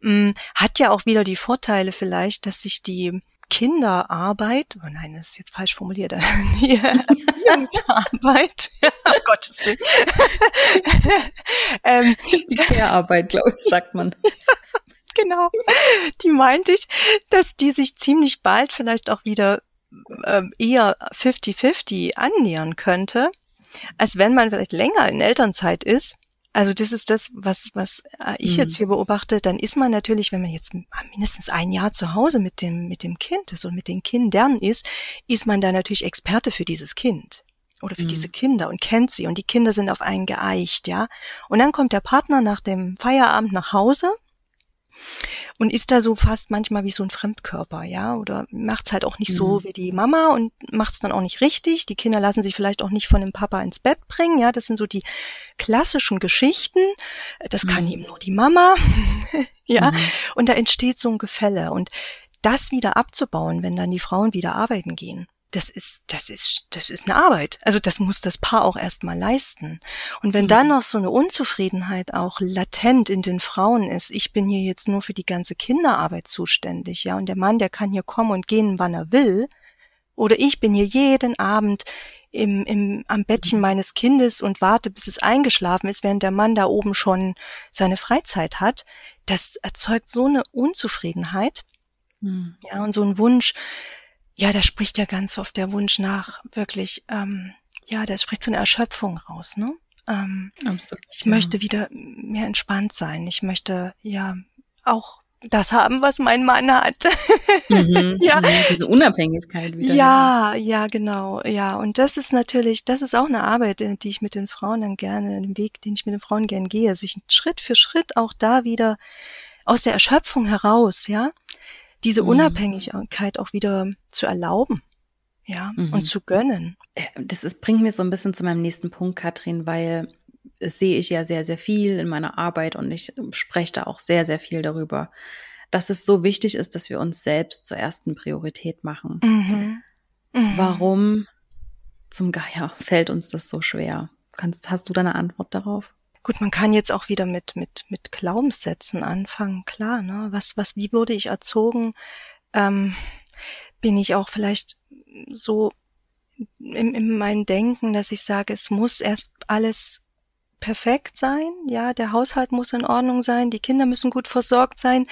ähm, hat ja auch wieder die Vorteile vielleicht, dass sich die Kinderarbeit, oh nein, das ist jetzt falsch formuliert, <laughs> die Erziehungsarbeit, ja, um Gottes Willen. <laughs> ähm, die Care-Arbeit, glaube ich, sagt man. <laughs> genau, die meinte ich, dass die sich ziemlich bald vielleicht auch wieder ähm, eher 50-50 annähern könnte, als wenn man vielleicht länger in Elternzeit ist also das ist das, was, was äh, ich mhm. jetzt hier beobachte. Dann ist man natürlich, wenn man jetzt mindestens ein Jahr zu Hause mit dem, mit dem Kind ist und mit den Kindern ist, ist man da natürlich Experte für dieses Kind oder für mhm. diese Kinder und kennt sie und die Kinder sind auf einen geeicht, ja. Und dann kommt der Partner nach dem Feierabend nach Hause und ist da so fast manchmal wie so ein Fremdkörper, ja, oder macht's halt auch nicht mhm. so wie die Mama und macht's dann auch nicht richtig. Die Kinder lassen sich vielleicht auch nicht von dem Papa ins Bett bringen, ja, das sind so die klassischen Geschichten. Das kann mhm. eben nur die Mama, <laughs> ja, mhm. und da entsteht so ein Gefälle und das wieder abzubauen, wenn dann die Frauen wieder arbeiten gehen das ist, das ist, das ist eine Arbeit. Also das muss das Paar auch erstmal leisten. Und wenn mhm. dann noch so eine Unzufriedenheit auch latent in den Frauen ist, ich bin hier jetzt nur für die ganze Kinderarbeit zuständig, ja, und der Mann, der kann hier kommen und gehen, wann er will, oder ich bin hier jeden Abend im, im, am Bettchen mhm. meines Kindes und warte, bis es eingeschlafen ist, während der Mann da oben schon seine Freizeit hat, das erzeugt so eine Unzufriedenheit, mhm. ja, und so ein Wunsch, ja, da spricht ja ganz oft der Wunsch nach, wirklich, ähm, ja, da spricht so eine Erschöpfung raus, ne? Ähm, Absolut, ich ja. möchte wieder mehr entspannt sein. Ich möchte ja auch das haben, was mein Mann hat. Mhm, <laughs> ja. Mhm, diese Unabhängigkeit wieder. Ja, ja, genau. Ja, und das ist natürlich, das ist auch eine Arbeit, äh, die ich mit den Frauen dann gerne, den Weg, den ich mit den Frauen gerne gehe, sich Schritt für Schritt auch da wieder aus der Erschöpfung heraus, ja, diese mhm. Unabhängigkeit auch wieder zu erlauben. Ja, mhm. und zu gönnen. Äh, das ist, bringt mir so ein bisschen zu meinem nächsten Punkt, Katrin, weil das sehe ich ja sehr, sehr viel in meiner Arbeit und ich spreche da auch sehr, sehr viel darüber, dass es so wichtig ist, dass wir uns selbst zur ersten Priorität machen. Mhm. Mhm. Warum zum Geier <laughs> fällt uns das so schwer? Kannst, hast du da eine Antwort darauf? Gut, man kann jetzt auch wieder mit, mit, mit Glaubenssätzen anfangen, klar, ne? Was, was, wie wurde ich erzogen? Ähm, bin ich auch vielleicht so in, in meinem Denken, dass ich sage, es muss erst alles perfekt sein, ja, der Haushalt muss in Ordnung sein, die Kinder müssen gut versorgt sein,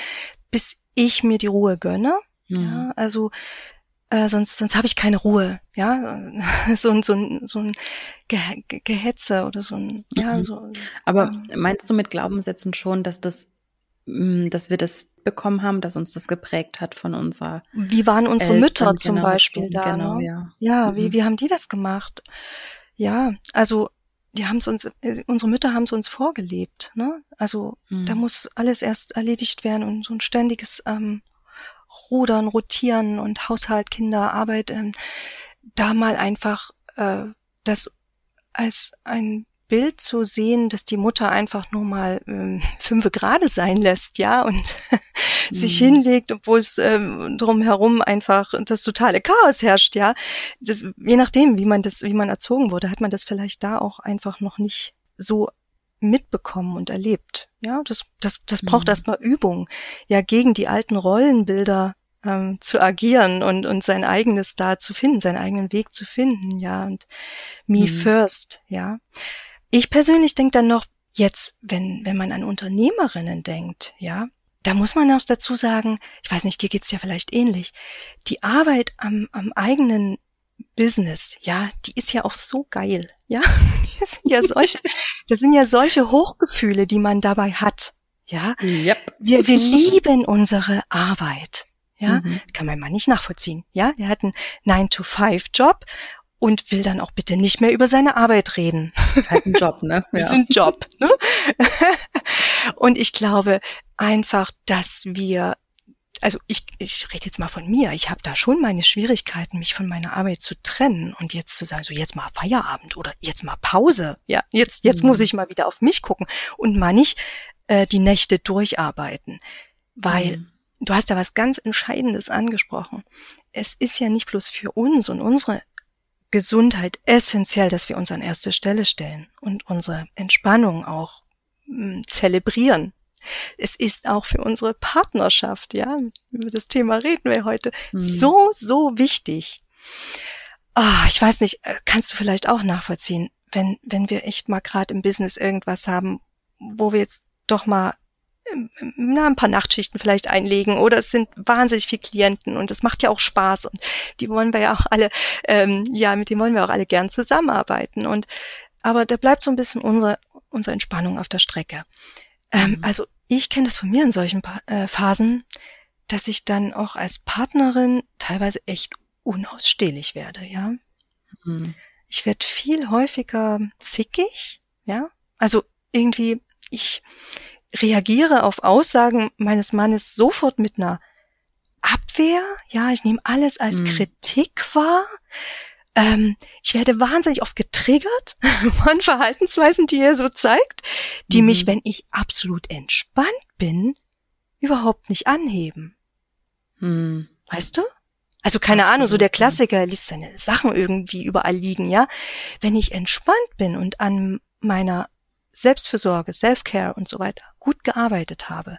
bis ich mir die Ruhe gönne. Mhm. Ja, also äh, sonst sonst habe ich keine Ruhe, ja, <laughs> so ein so ein so ein Ge Gehetze oder so ein ja mhm. so. Aber ähm, meinst du mit Glaubenssätzen schon, dass das, mm, dass wir das bekommen haben, dass uns das geprägt hat von unserer Wie waren unsere Eltern, Mütter zum Beispiel da? Genau, ne? ja. Ja, mhm. wie wie haben die das gemacht? Ja, also die haben es uns, äh, unsere Mütter haben es uns vorgelebt, ne? Also mhm. da muss alles erst erledigt werden und so ein ständiges ähm, Rudern, Rotieren und Haushalt, Kinder, Arbeit, ähm, da mal einfach äh, das als ein Bild zu sehen, dass die Mutter einfach nur mal ähm, <laughs> fünfe Grade sein lässt, ja, und <laughs> mhm. sich hinlegt, obwohl es ähm, drumherum einfach das totale Chaos herrscht, ja. Das, je nachdem, wie man das, wie man erzogen wurde, hat man das vielleicht da auch einfach noch nicht so mitbekommen und erlebt. Ja, das, das, das braucht mhm. erstmal Übung, ja, gegen die alten Rollenbilder ähm, zu agieren und, und sein eigenes da zu finden, seinen eigenen Weg zu finden, ja, und me mhm. first, ja. Ich persönlich denke dann noch, jetzt, wenn, wenn man an Unternehmerinnen denkt, ja, da muss man auch dazu sagen, ich weiß nicht, dir geht's ja vielleicht ähnlich, die Arbeit am, am eigenen Business, ja, die ist ja auch so geil, ja. <laughs> Das sind ja solche, <laughs> das sind ja solche Hochgefühle, die man dabei hat, ja. Yep. Wir, wir lieben unsere Arbeit, ja. Mhm. Kann man mal nicht nachvollziehen, ja. Er hat einen 9-to-5-Job und will dann auch bitte nicht mehr über seine Arbeit reden. Das ist halt ein Job, ne? <laughs> Ja. Das ist ein Job, ne? <laughs> und ich glaube einfach, dass wir also ich, ich rede jetzt mal von mir, ich habe da schon meine Schwierigkeiten, mich von meiner Arbeit zu trennen und jetzt zu sagen, so jetzt mal Feierabend oder jetzt mal Pause, ja, jetzt, jetzt mhm. muss ich mal wieder auf mich gucken und mal nicht äh, die Nächte durcharbeiten, weil mhm. Du hast ja was ganz Entscheidendes angesprochen. Es ist ja nicht bloß für uns und unsere Gesundheit essentiell, dass wir uns an erste Stelle stellen und unsere Entspannung auch mh, hm, zelebrieren. Es ist auch für unsere Partnerschaft, ja, über das Thema reden wir heute, mhm. so, so wichtig. Ah, ich weiß nicht, äh, kannst du vielleicht auch nachvollziehen, wenn, wenn wir echt mal gerade im Business irgendwas haben, wo wir jetzt doch mal na, ein paar Nachtschichten vielleicht einlegen oder es sind wahnsinnig viele Klienten und es macht ja auch Spaß und die wollen wir ja auch alle, ähm, ja, mit denen wollen wir auch alle gern zusammenarbeiten und aber da bleibt so ein bisschen unsere, unsere Entspannung auf der Strecke. Ähm, mhm. Also ich kenne das von mir in solchen pa äh, Phasen, dass ich dann auch als Partnerin teilweise echt unausstehlich werde, ja. Mhm. Ich werde viel häufiger zickig, ja. Also irgendwie, ich, reagiere auf Aussagen meines Mannes sofort mit einer Abwehr. Ja, ich nehme alles als mhm. Kritik wahr. Ähm, ich werde wahnsinnig oft getriggert <laughs> von Verhaltensweisen, die er so zeigt, die mhm. mich, wenn ich absolut entspannt bin, überhaupt nicht anheben. Mhm. Weißt du? Also keine Absolut. Ahnung, so der Klassiker liest seine Sachen irgendwie überall liegen, ja. Wenn ich entspannt bin und an meiner Selbstfürsorge, Self-Care und so weiter gut gearbeitet habe,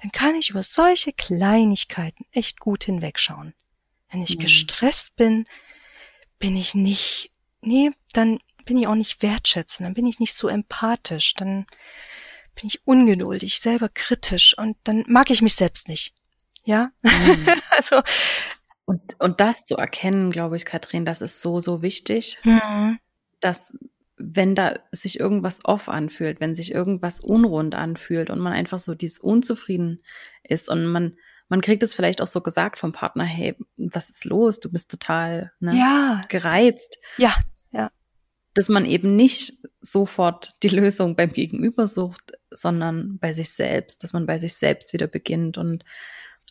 dann kann ich über solche Kleinigkeiten echt gut hinwegschauen. Wenn ich mhm. gestresst bin, bin ich nicht, nee, dann bin ich auch nicht wertschätzend, dann bin ich nicht so empathisch, dann bin ich ungeduldig, selber kritisch und dann mag ich mich selbst nicht. Ja, mhm. <laughs> also und, und das zu erkennen, glaube ich, Katrin, das ist so, so wichtig, mhm. dass wenn da sich irgendwas off anfühlt, wenn sich irgendwas unrund anfühlt und man einfach so dieses unzufrieden ist und man, man kriegt es vielleicht auch so gesagt vom Partner, hey, was ist los? Du bist total ne, ja. gereizt. Ja, ja. Dass man eben nicht sofort die Lösung beim Gegenüber sucht, sondern bei sich selbst, dass man bei sich selbst wieder beginnt und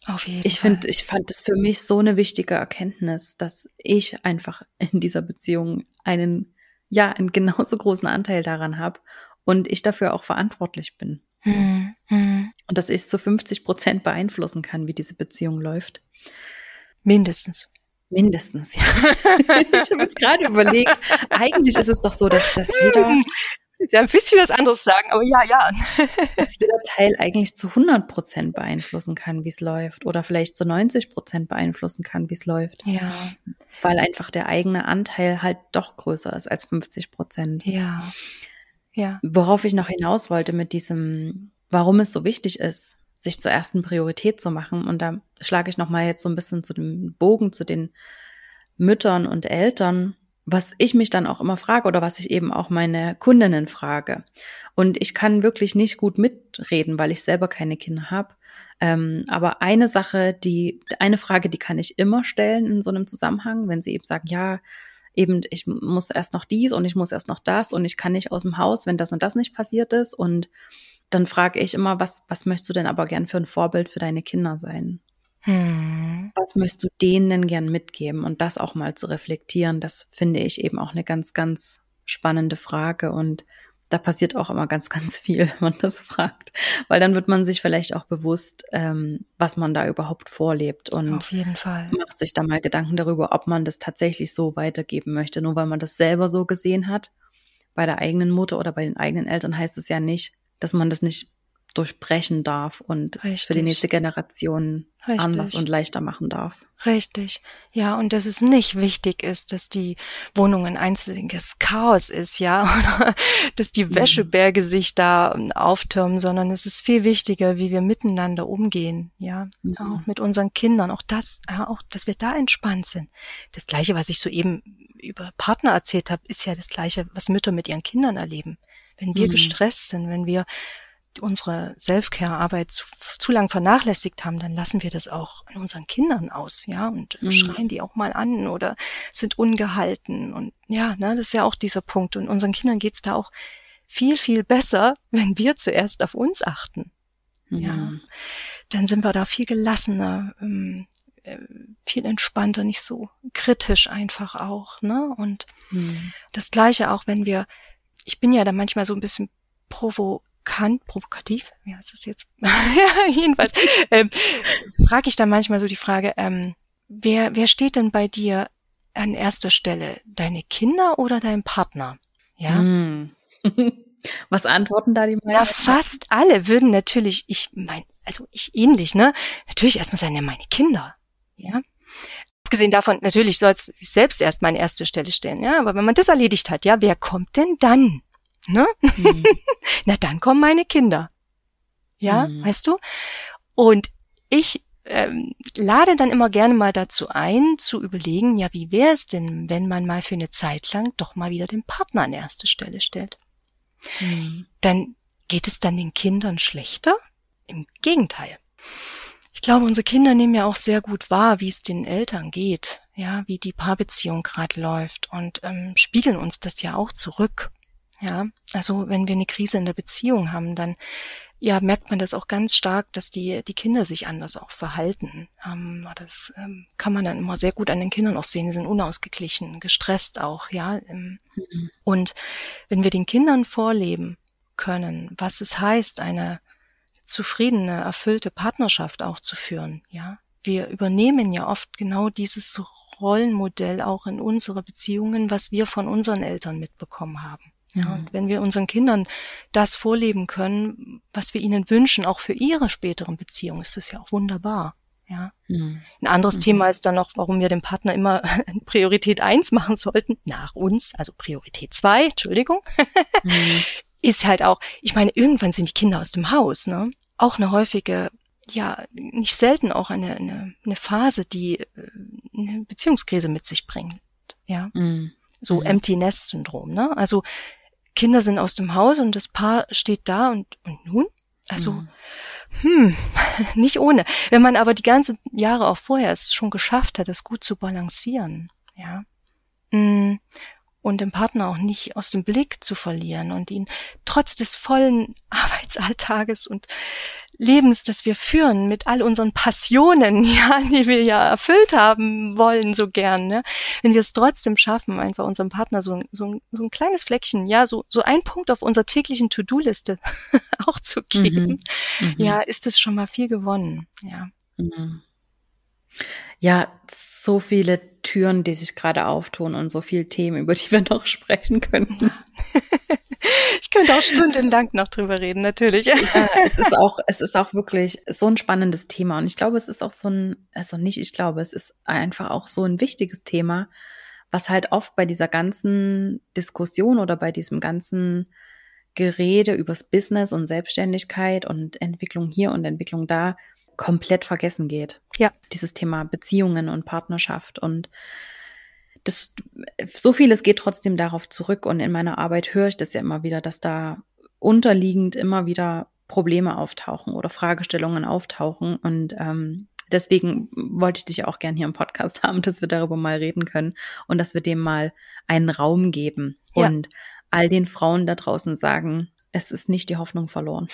auf jeden ich finde, ich fand es für mich so eine wichtige Erkenntnis, dass ich einfach in dieser Beziehung einen, ja, einen genauso großen Anteil daran habe und ich dafür auch verantwortlich bin. Hm, hm. Und dass ich zu 50 Prozent beeinflussen kann, wie diese Beziehung läuft. Mindestens. Mindestens, ja. <laughs> ich habe jetzt gerade überlegt, eigentlich ist es doch so, dass, dass jeder ja, ein bisschen was anderes sagen, aber ja, ja. <laughs> Dass jeder Teil eigentlich zu 100 Prozent beeinflussen kann, wie es läuft. Oder vielleicht zu 90 Prozent beeinflussen kann, wie es läuft. Ja. Weil einfach der eigene Anteil halt doch größer ist als 50 Prozent. Ja. Ja. Worauf ich noch hinaus wollte mit diesem, warum es so wichtig ist, sich zur ersten Priorität zu machen. Und da schlage ich nochmal jetzt so ein bisschen zu dem Bogen zu den Müttern und Eltern was ich mich dann auch immer frage oder was ich eben auch meine Kundinnen frage. Und ich kann wirklich nicht gut mitreden, weil ich selber keine Kinder habe. Ähm, aber eine Sache, die, eine Frage, die kann ich immer stellen in so einem Zusammenhang, wenn sie eben sagen, ja, eben, ich muss erst noch dies und ich muss erst noch das und ich kann nicht aus dem Haus, wenn das und das nicht passiert ist. Und dann frage ich immer, was, was möchtest du denn aber gern für ein Vorbild für deine Kinder sein? Hm. Was möchtest du denen denn gern mitgeben? Und das auch mal zu reflektieren, das finde ich eben auch eine ganz, ganz spannende Frage. Und da passiert auch immer ganz, ganz viel, <laughs> wenn man das fragt. Weil dann wird man sich vielleicht auch bewusst, ähm, was man da überhaupt vorlebt. Und Auf jeden Fall. macht sich da mal Gedanken darüber, ob man das tatsächlich so weitergeben möchte. Nur weil man das selber so gesehen hat, bei der eigenen Mutter oder bei den eigenen Eltern heißt es ja nicht, dass man das nicht durchbrechen darf und es für die nächste Generation Richtig. anders und leichter machen darf. Richtig. Ja, und dass es nicht wichtig ist, dass die Wohnung ein einziges Chaos ist, ja, <laughs> oder dass die mhm. Wäscheberge sich da ähm, auftürmen, sondern es ist viel wichtiger, wie wir miteinander umgehen, ja, mhm. auch mit unseren Kindern, auch das, ja, auch, dass wir da entspannt sind. Das Gleiche, was ich soeben über Partner erzählt habe, ist ja das Gleiche, was Mütter mit ihren Kindern erleben. Wenn wir mhm. gestresst sind, wenn wir unsere Self-Care-Arbeit zu, zu lang vernachlässigt haben, dann lassen wir das auch an unseren Kindern aus, ja, und mhm. schreien die auch mal an oder sind ungehalten und ja, ne, das ist ja auch dieser Punkt. Und unseren Kindern geht's da auch viel, viel besser, <laughs> wenn wir zuerst auf uns achten. Mhm. Ja, dann sind wir da viel gelassener, ähm, äh, viel entspannter, nicht so kritisch einfach auch, ne? Und mhm. das Gleiche auch, wenn wir, ich bin ja da manchmal so ein bisschen provo provokant, provokativ, wie heißt das jetzt? <laughs> ja, jedenfalls ähm, frage ich dann manchmal so die Frage, ähm, wer, wer steht denn bei dir an erster Stelle? Deine Kinder oder dein Partner? Ja. Mm. <laughs> Was antworten da die meisten? Ja, fast alle würden natürlich, ich mein, also ich ähnlich, ne? Natürlich erstmal sagen, ja, meine Kinder. Ja. Abgesehen davon, natürlich soll es selbst erst an erste Stelle stellen, ja. Aber wenn man das erledigt hat, ja, wer kommt denn dann? Ne? Mhm. <laughs> Na, dann kommen meine Kinder. Ja, mhm. weißt du? Und ich ähm, lade dann immer gerne mal dazu ein, zu überlegen, ja, wie wäre es denn, wenn man mal für eine Zeit lang doch mal wieder den Partner an erste Stelle stellt? Mhm. Dann geht es dann den Kindern schlechter? Im Gegenteil. Ich glaube, unsere Kinder nehmen ja auch sehr gut wahr, wie es den Eltern geht, ja, wie die Paarbeziehung gerade läuft und ähm, spiegeln uns das ja auch zurück. Ja, also wenn wir eine Krise in der Beziehung haben, dann ja, merkt man das auch ganz stark, dass die, die Kinder sich anders auch verhalten. Ähm, das ähm, kann man dann immer sehr gut an den Kindern auch sehen. Die sind unausgeglichen, gestresst auch, ja. Ähm, mhm. Und wenn wir den Kindern vorleben können, was es heißt, eine zufriedene, erfüllte Partnerschaft auch zu führen, ja. Wir übernehmen ja oft genau dieses Rollenmodell auch in unsere Beziehungen, was wir von unseren Eltern mitbekommen haben. Ja, und wenn wir unseren Kindern das vorleben können, was wir ihnen wünschen, auch für ihre späteren Beziehungen, ist das ja auch wunderbar. Ja. Mhm. Ein anderes mhm. Thema ist dann noch, warum wir den Partner immer <laughs> Priorität eins machen sollten, nach uns, also Priorität zwei, Entschuldigung, mhm. <laughs> ist halt auch, ich meine, irgendwann sind die Kinder aus dem Haus, ne? Auch eine häufige, ja, nicht selten auch eine, eine, eine Phase, die äh, eine Beziehungskrise mit sich bringt. Ja. Mhm. So mhm. Empty Nest Syndrom, ne? Also Kinder sind aus dem Haus und das Paar steht da und, und nun? Also, mhm. hm, <laughs> nicht ohne. Wenn man aber die ganzen Jahre auch vorher es schon geschafft hat, es gut zu balancieren, ja. Und den Partner auch nicht aus dem Blick zu verlieren und ihn trotz des vollen <laughs> Arbeitsalltages und Lebens, das wir führen, mit all unseren Passionen, <laughs> ja, die wir ja erfüllt haben wollen so gern, ne? wenn wir es trotzdem schaffen, einfach unserem Partner so, so, so ein kleines Fleckchen, ja, so, so ein Punkt auf unserer täglichen To-Do-Liste <laughs> auch zu geben, mhm. Mhm. ja, ist es schon mal viel gewonnen, ja. Mhm. Ja, so viele Türen, die sich gerade auftun und so viele Themen, über die wir <laughs> noch sprechen könnten. <laughs> Ich könnte auch stundenlang noch drüber reden, natürlich. Ja, es ist auch, es ist auch wirklich so ein spannendes Thema. Und ich glaube, es ist auch so ein, also nicht, ich glaube, es ist einfach auch so ein wichtiges Thema, was halt oft bei dieser ganzen Diskussion oder bei diesem ganzen Gerede übers Business und Selbstständigkeit und Entwicklung hier und Entwicklung da komplett vergessen geht. Ja. Dieses Thema Beziehungen und Partnerschaft und das, so vieles geht trotzdem darauf zurück und in meiner Arbeit höre ich das ja immer wieder, dass da unterliegend immer wieder Probleme auftauchen oder Fragestellungen auftauchen und ähm, deswegen wollte ich dich auch gern hier im Podcast <laughs> haben, dass wir darüber mal reden können und dass wir dem mal einen Raum geben ja. und all den Frauen da draußen sagen, es ist nicht die Hoffnung verloren.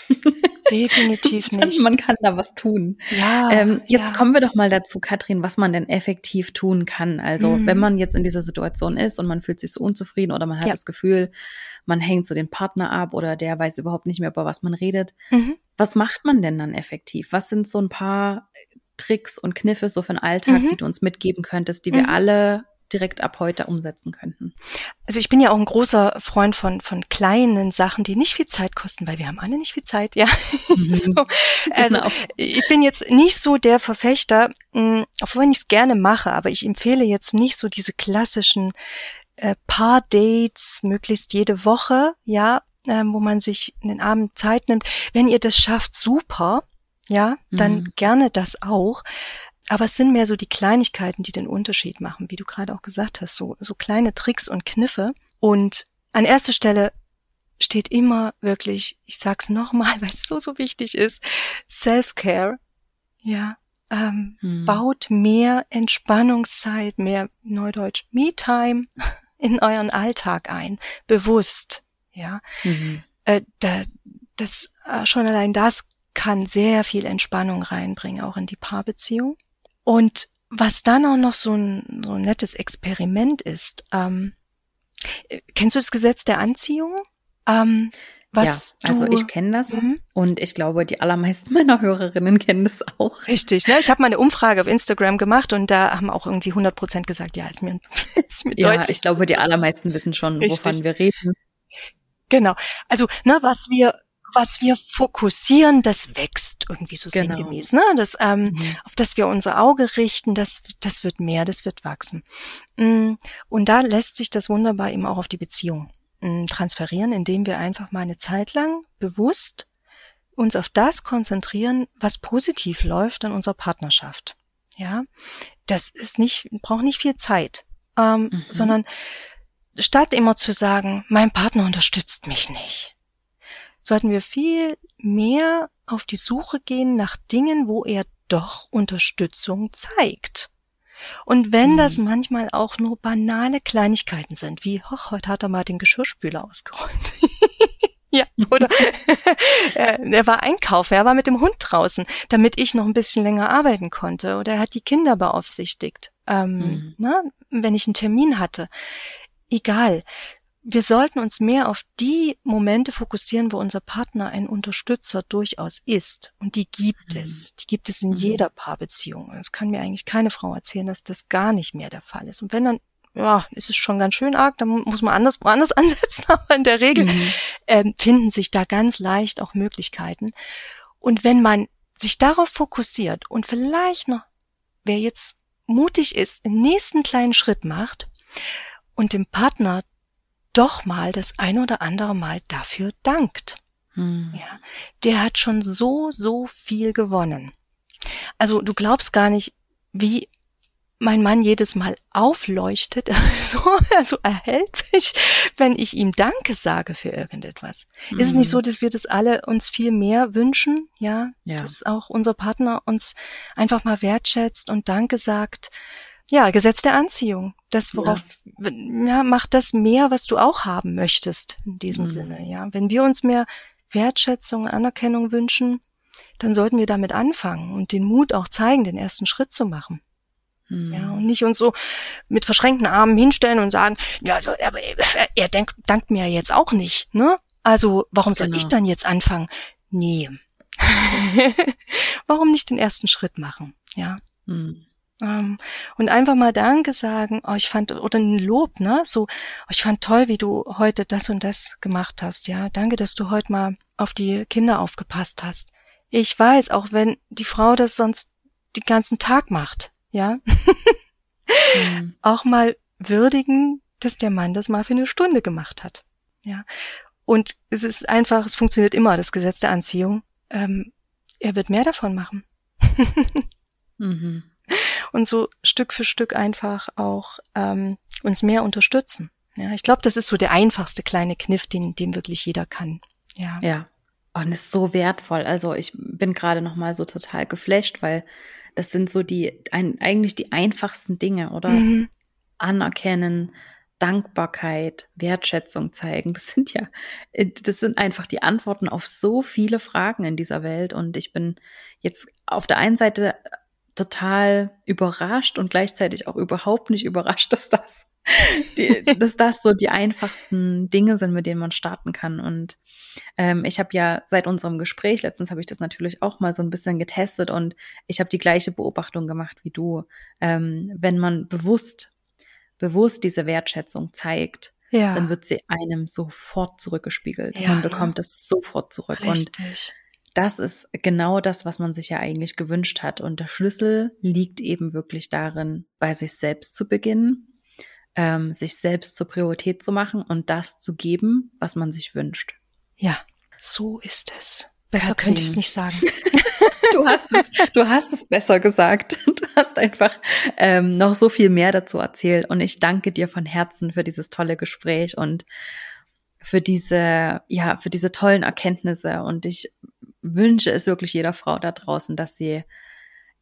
Definitiv <laughs> nicht. man kann da was tun. Ja. Ähm, jetzt ja. kommen wir doch mal dazu, Katrin, was man denn effektiv tun kann. Also, mhm. wenn man jetzt in dieser Situation ist und man fühlt sich so unzufrieden oder man hat ja. das Gefühl, man hängt so den Partner ab oder der weiß überhaupt nicht mehr, über was man redet. Mhm. Was macht man denn dann effektiv? Was sind so ein paar Tricks und Kniffe so für den Alltag, mhm. die du uns mitgeben könntest, die wir mhm. alle direkt ab heute umsetzen könnten? Also ich bin ja auch ein großer Freund von, von kleinen Sachen, die nicht viel Zeit kosten, weil wir haben alle nicht viel Zeit, ja. Mhm. <laughs> so, also genau. ich bin jetzt nicht so der Verfechter, mh, hm, obwohl ich es gerne mache, aber ich empfehle jetzt nicht so diese klassischen äh, Paar-Dates, möglichst jede Woche, ja, äh, wo man sich den Abend Zeit nimmt. Wenn ihr das schafft, super, ja, dann mhm. gerne das auch. Aber es sind mehr so die Kleinigkeiten, die den Unterschied machen, wie du gerade auch gesagt hast, so, so kleine Tricks und Kniffe. Und an erster Stelle steht immer wirklich, ich sag's nochmal, <laughs> weil es so, so wichtig ist, Self-Care. Ja, ähm, hm. baut mehr Entspannungszeit, mehr Neudeutsch Me-Time <laughs> in euren Alltag ein, bewusst. Ja, mhm. äh, da, das äh, schon allein das kann sehr viel Entspannung reinbringen, auch in die Paarbeziehung. Und was dann auch noch so ein, so ein nettes Experiment ist, ähm, kennst du das Gesetz der Anziehung? Ähm, was ja, also ich kenne das mhm. und ich glaube, die allermeisten <laughs> meiner Hörerinnen kennen das auch. Richtig, ne? Ich habe mal eine Umfrage auf Instagram gemacht und da haben auch irgendwie 100 Prozent gesagt, ja, ist mir, <laughs> ist mir ja, deutlich. ich glaube, die allermeisten wissen schon, wovon Richtig. wir reden. Genau. Also, ne, was wir was wir fokussieren, das wächst irgendwie so genau. sinngemäß. Ne? Das, ähm, mhm. Auf das wir unser Auge richten, das, das wird mehr, das wird wachsen. Mm, und da lässt sich das wunderbar eben auch auf die Beziehung mm, transferieren, indem wir einfach mal eine Zeit lang bewusst uns auf das konzentrieren, was positiv läuft in unserer Partnerschaft. Ja, das ist nicht, braucht nicht viel Zeit, ähm, mhm. sondern statt immer zu sagen, mein Partner unterstützt mich nicht sollten wir viel mehr auf die Suche gehen nach Dingen, wo er doch Unterstützung zeigt. Und wenn das hm. manchmal auch nur banale Kleinigkeiten sind, wie, hoch, heute hat er mal den Geschirrspüler ausgeräumt. <laughs> ja, oder <laughs> äh, er war einkaufen, er war mit dem Hund draußen, damit ich noch ein bisschen länger arbeiten konnte. Oder er hat die Kinder beaufsichtigt, ähm, mhm. ne, wenn ich einen Termin hatte. Egal. Wir sollten uns mehr auf die Momente fokussieren, wo unser Partner ein Unterstützer durchaus ist. Und die gibt mhm. es. Die gibt es in mhm. jeder Paarbeziehung. Es kann mir eigentlich keine Frau erzählen, dass das gar nicht mehr der Fall ist. Und wenn dann ja, ist es schon ganz schön arg, da muss man anders, woanders <laughs> ansetzen, aber in der Regel mhm. ähm, finden sich da ganz leicht auch Möglichkeiten. Und wenn man sich darauf fokussiert und vielleicht noch, wer jetzt mutig ist, den nächsten kleinen Schritt macht und dem Partner doch mal das ein oder andere Mal dafür dankt. Mhm. Ja, der hat schon so, so viel gewonnen. Also du glaubst gar nicht, wie mein Mann jedes Mal aufleuchtet, <laughs> so, also erhält sich, wenn ich ihm Danke sage für irgendetwas. Mhm. Ist es nicht so, mhm. dass wir das alle uns viel mehr wünschen, ja? ja? Dass auch unser Partner uns einfach mal wertschätzt und Danke sagt. Ja, Gesetz der Anziehung. Das, worauf, ja, ja macht das mehr, was du auch haben möchtest, in diesem mhm. Sinne, ja. Wenn wir uns mehr Wertschätzung, Anerkennung wünschen, dann sollten wir damit anfangen und den Mut auch zeigen, den ersten Schritt zu machen. Mhm. Ja, und nicht uns so mit verschränkten Armen hinstellen und sagen, ja, aber er denkt, dankt mir jetzt auch nicht, ne? Also, warum soll genau. ich dann jetzt anfangen? Nee. <laughs> warum nicht den ersten Schritt machen? Ja. Mhm. Um, ähm, und einfach mal Danke sagen, oh, ich fand, oder ein Lob, ne? So, oh, ich fand toll, wie du heute das und das gemacht hast, ja. Danke, dass du heute mal auf die Kinder aufgepasst hast. Ich weiß, auch wenn die Frau das sonst den ganzen Tag macht, ja, mhm. <laughs> auch mal würdigen, dass der Mann das mal für eine Stunde gemacht hat, ja. Und es ist einfach, es funktioniert immer, das Gesetz der Anziehung. Ähm, er wird mehr davon machen. <laughs> mhm. Und so Stück für Stück einfach auch ähm, uns mehr unterstützen. Ja, ich glaube, das ist so der einfachste kleine Kniff, den, den wirklich jeder kann. Ja. Ja. Und ist so wertvoll. Also ich bin gerade noch mal so total geflasht, weil das sind so die, ein, eigentlich die einfachsten Dinge, oder? Mhm. Anerkennen, Dankbarkeit, Wertschätzung zeigen. Das sind ja, das sind einfach die Antworten auf so viele Fragen in dieser Welt. Und ich bin jetzt auf der einen Seite total überrascht und gleichzeitig auch überhaupt nicht überrascht, <laughs> dass das, die, dass das so die einfachsten Dinge sind, mit denen man starten kann. Und ähm, ich habe ja seit unserem Gespräch, letztens habe ich das natürlich auch mal so ein bisschen getestet und ich habe die gleiche Beobachtung gemacht wie du. Ähm, wenn man bewusst, bewusst diese Wertschätzung zeigt, ja. dann wird sie einem sofort zurückgespiegelt. Ja, man bekommt ja. es sofort zurück. Richtig. Und das ist genau das, was man sich ja eigentlich gewünscht hat. Und der Schlüssel liegt eben wirklich darin, bei sich selbst zu beginnen, ähm, sich selbst zur Priorität zu machen und das zu geben, was man sich wünscht. Ja, so ist es. Besser Katrin. könnte ich es nicht sagen. <laughs> du hast es, du hast es besser gesagt. <laughs> Du hast einfach ähm, noch so viel mehr dazu erzählt. Und ich danke dir von Herzen für dieses tolle Gespräch und für diese, ja, für diese tollen Erkenntnisse. Und ich wünsche es wirklich jeder Frau da draußen, dass sie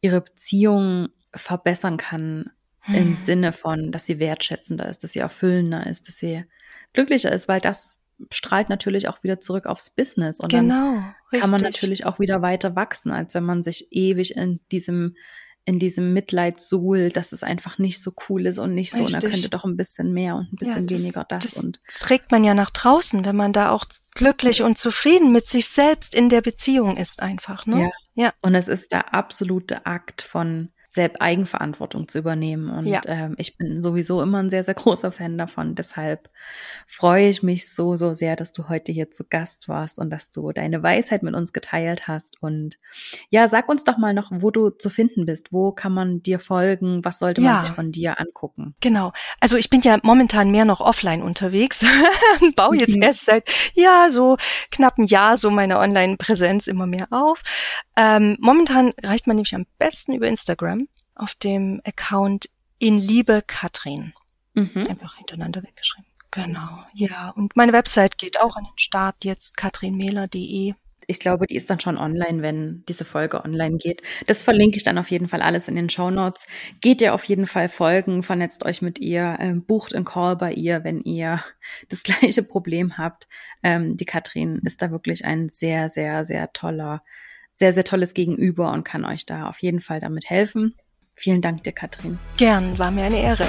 ihre Beziehung verbessern kann hm. im Sinne von, dass sie wertschätzender ist, dass sie erfüllender ist, dass sie glücklicher ist, weil das strahlt natürlich auch wieder zurück aufs Business und genau, dann kann man natürlich auch wieder weiter wachsen, als wenn man sich ewig in diesem in diesem Mitleidssuhl, dass es einfach nicht so cool ist und nicht so, Richtig. und da könnte doch ein bisschen mehr und ein bisschen ja, das, weniger das, das und das trägt man ja nach draußen, wenn man da auch glücklich und zufrieden mit sich selbst in der Beziehung ist einfach, ne? Ja. ja. Und es ist der absolute Akt von selbst Eigenverantwortung zu übernehmen. Und ja. ähm, ich bin sowieso immer ein sehr, sehr großer Fan davon. Deshalb freue ich mich so, so sehr, dass du heute hier zu Gast warst und dass du deine Weisheit mit uns geteilt hast. Und ja, sag uns doch mal noch, wo du zu finden bist. Wo kann man dir folgen? Was sollte man ja. sich von dir angucken? Genau. Also ich bin ja momentan mehr noch offline unterwegs. <laughs> Baue jetzt mhm. erst seit, ja, so knapp ein Jahr so meine Online-Präsenz immer mehr auf. Ähm, momentan reicht man nämlich am besten über Instagram auf dem Account in Liebe Katrin. Mhm. Einfach hintereinander weggeschrieben. Genau, ja. Und meine Website geht auch an den Start jetzt, katrinmehler.de. ich glaube, die ist dann schon online, wenn diese Folge online geht. Das verlinke ich dann auf jeden Fall alles in den Show Notes. Geht ihr auf jeden Fall folgen, vernetzt euch mit ihr, ähm, bucht einen Call bei ihr, wenn ihr <laughs> das gleiche Problem habt. Ähm, die Katrin ist da wirklich ein sehr, sehr, sehr toller, sehr, sehr tolles Gegenüber und kann euch da auf jeden Fall damit helfen. Vielen Dank dir, Katrin. Gern, war mir eine Ehre.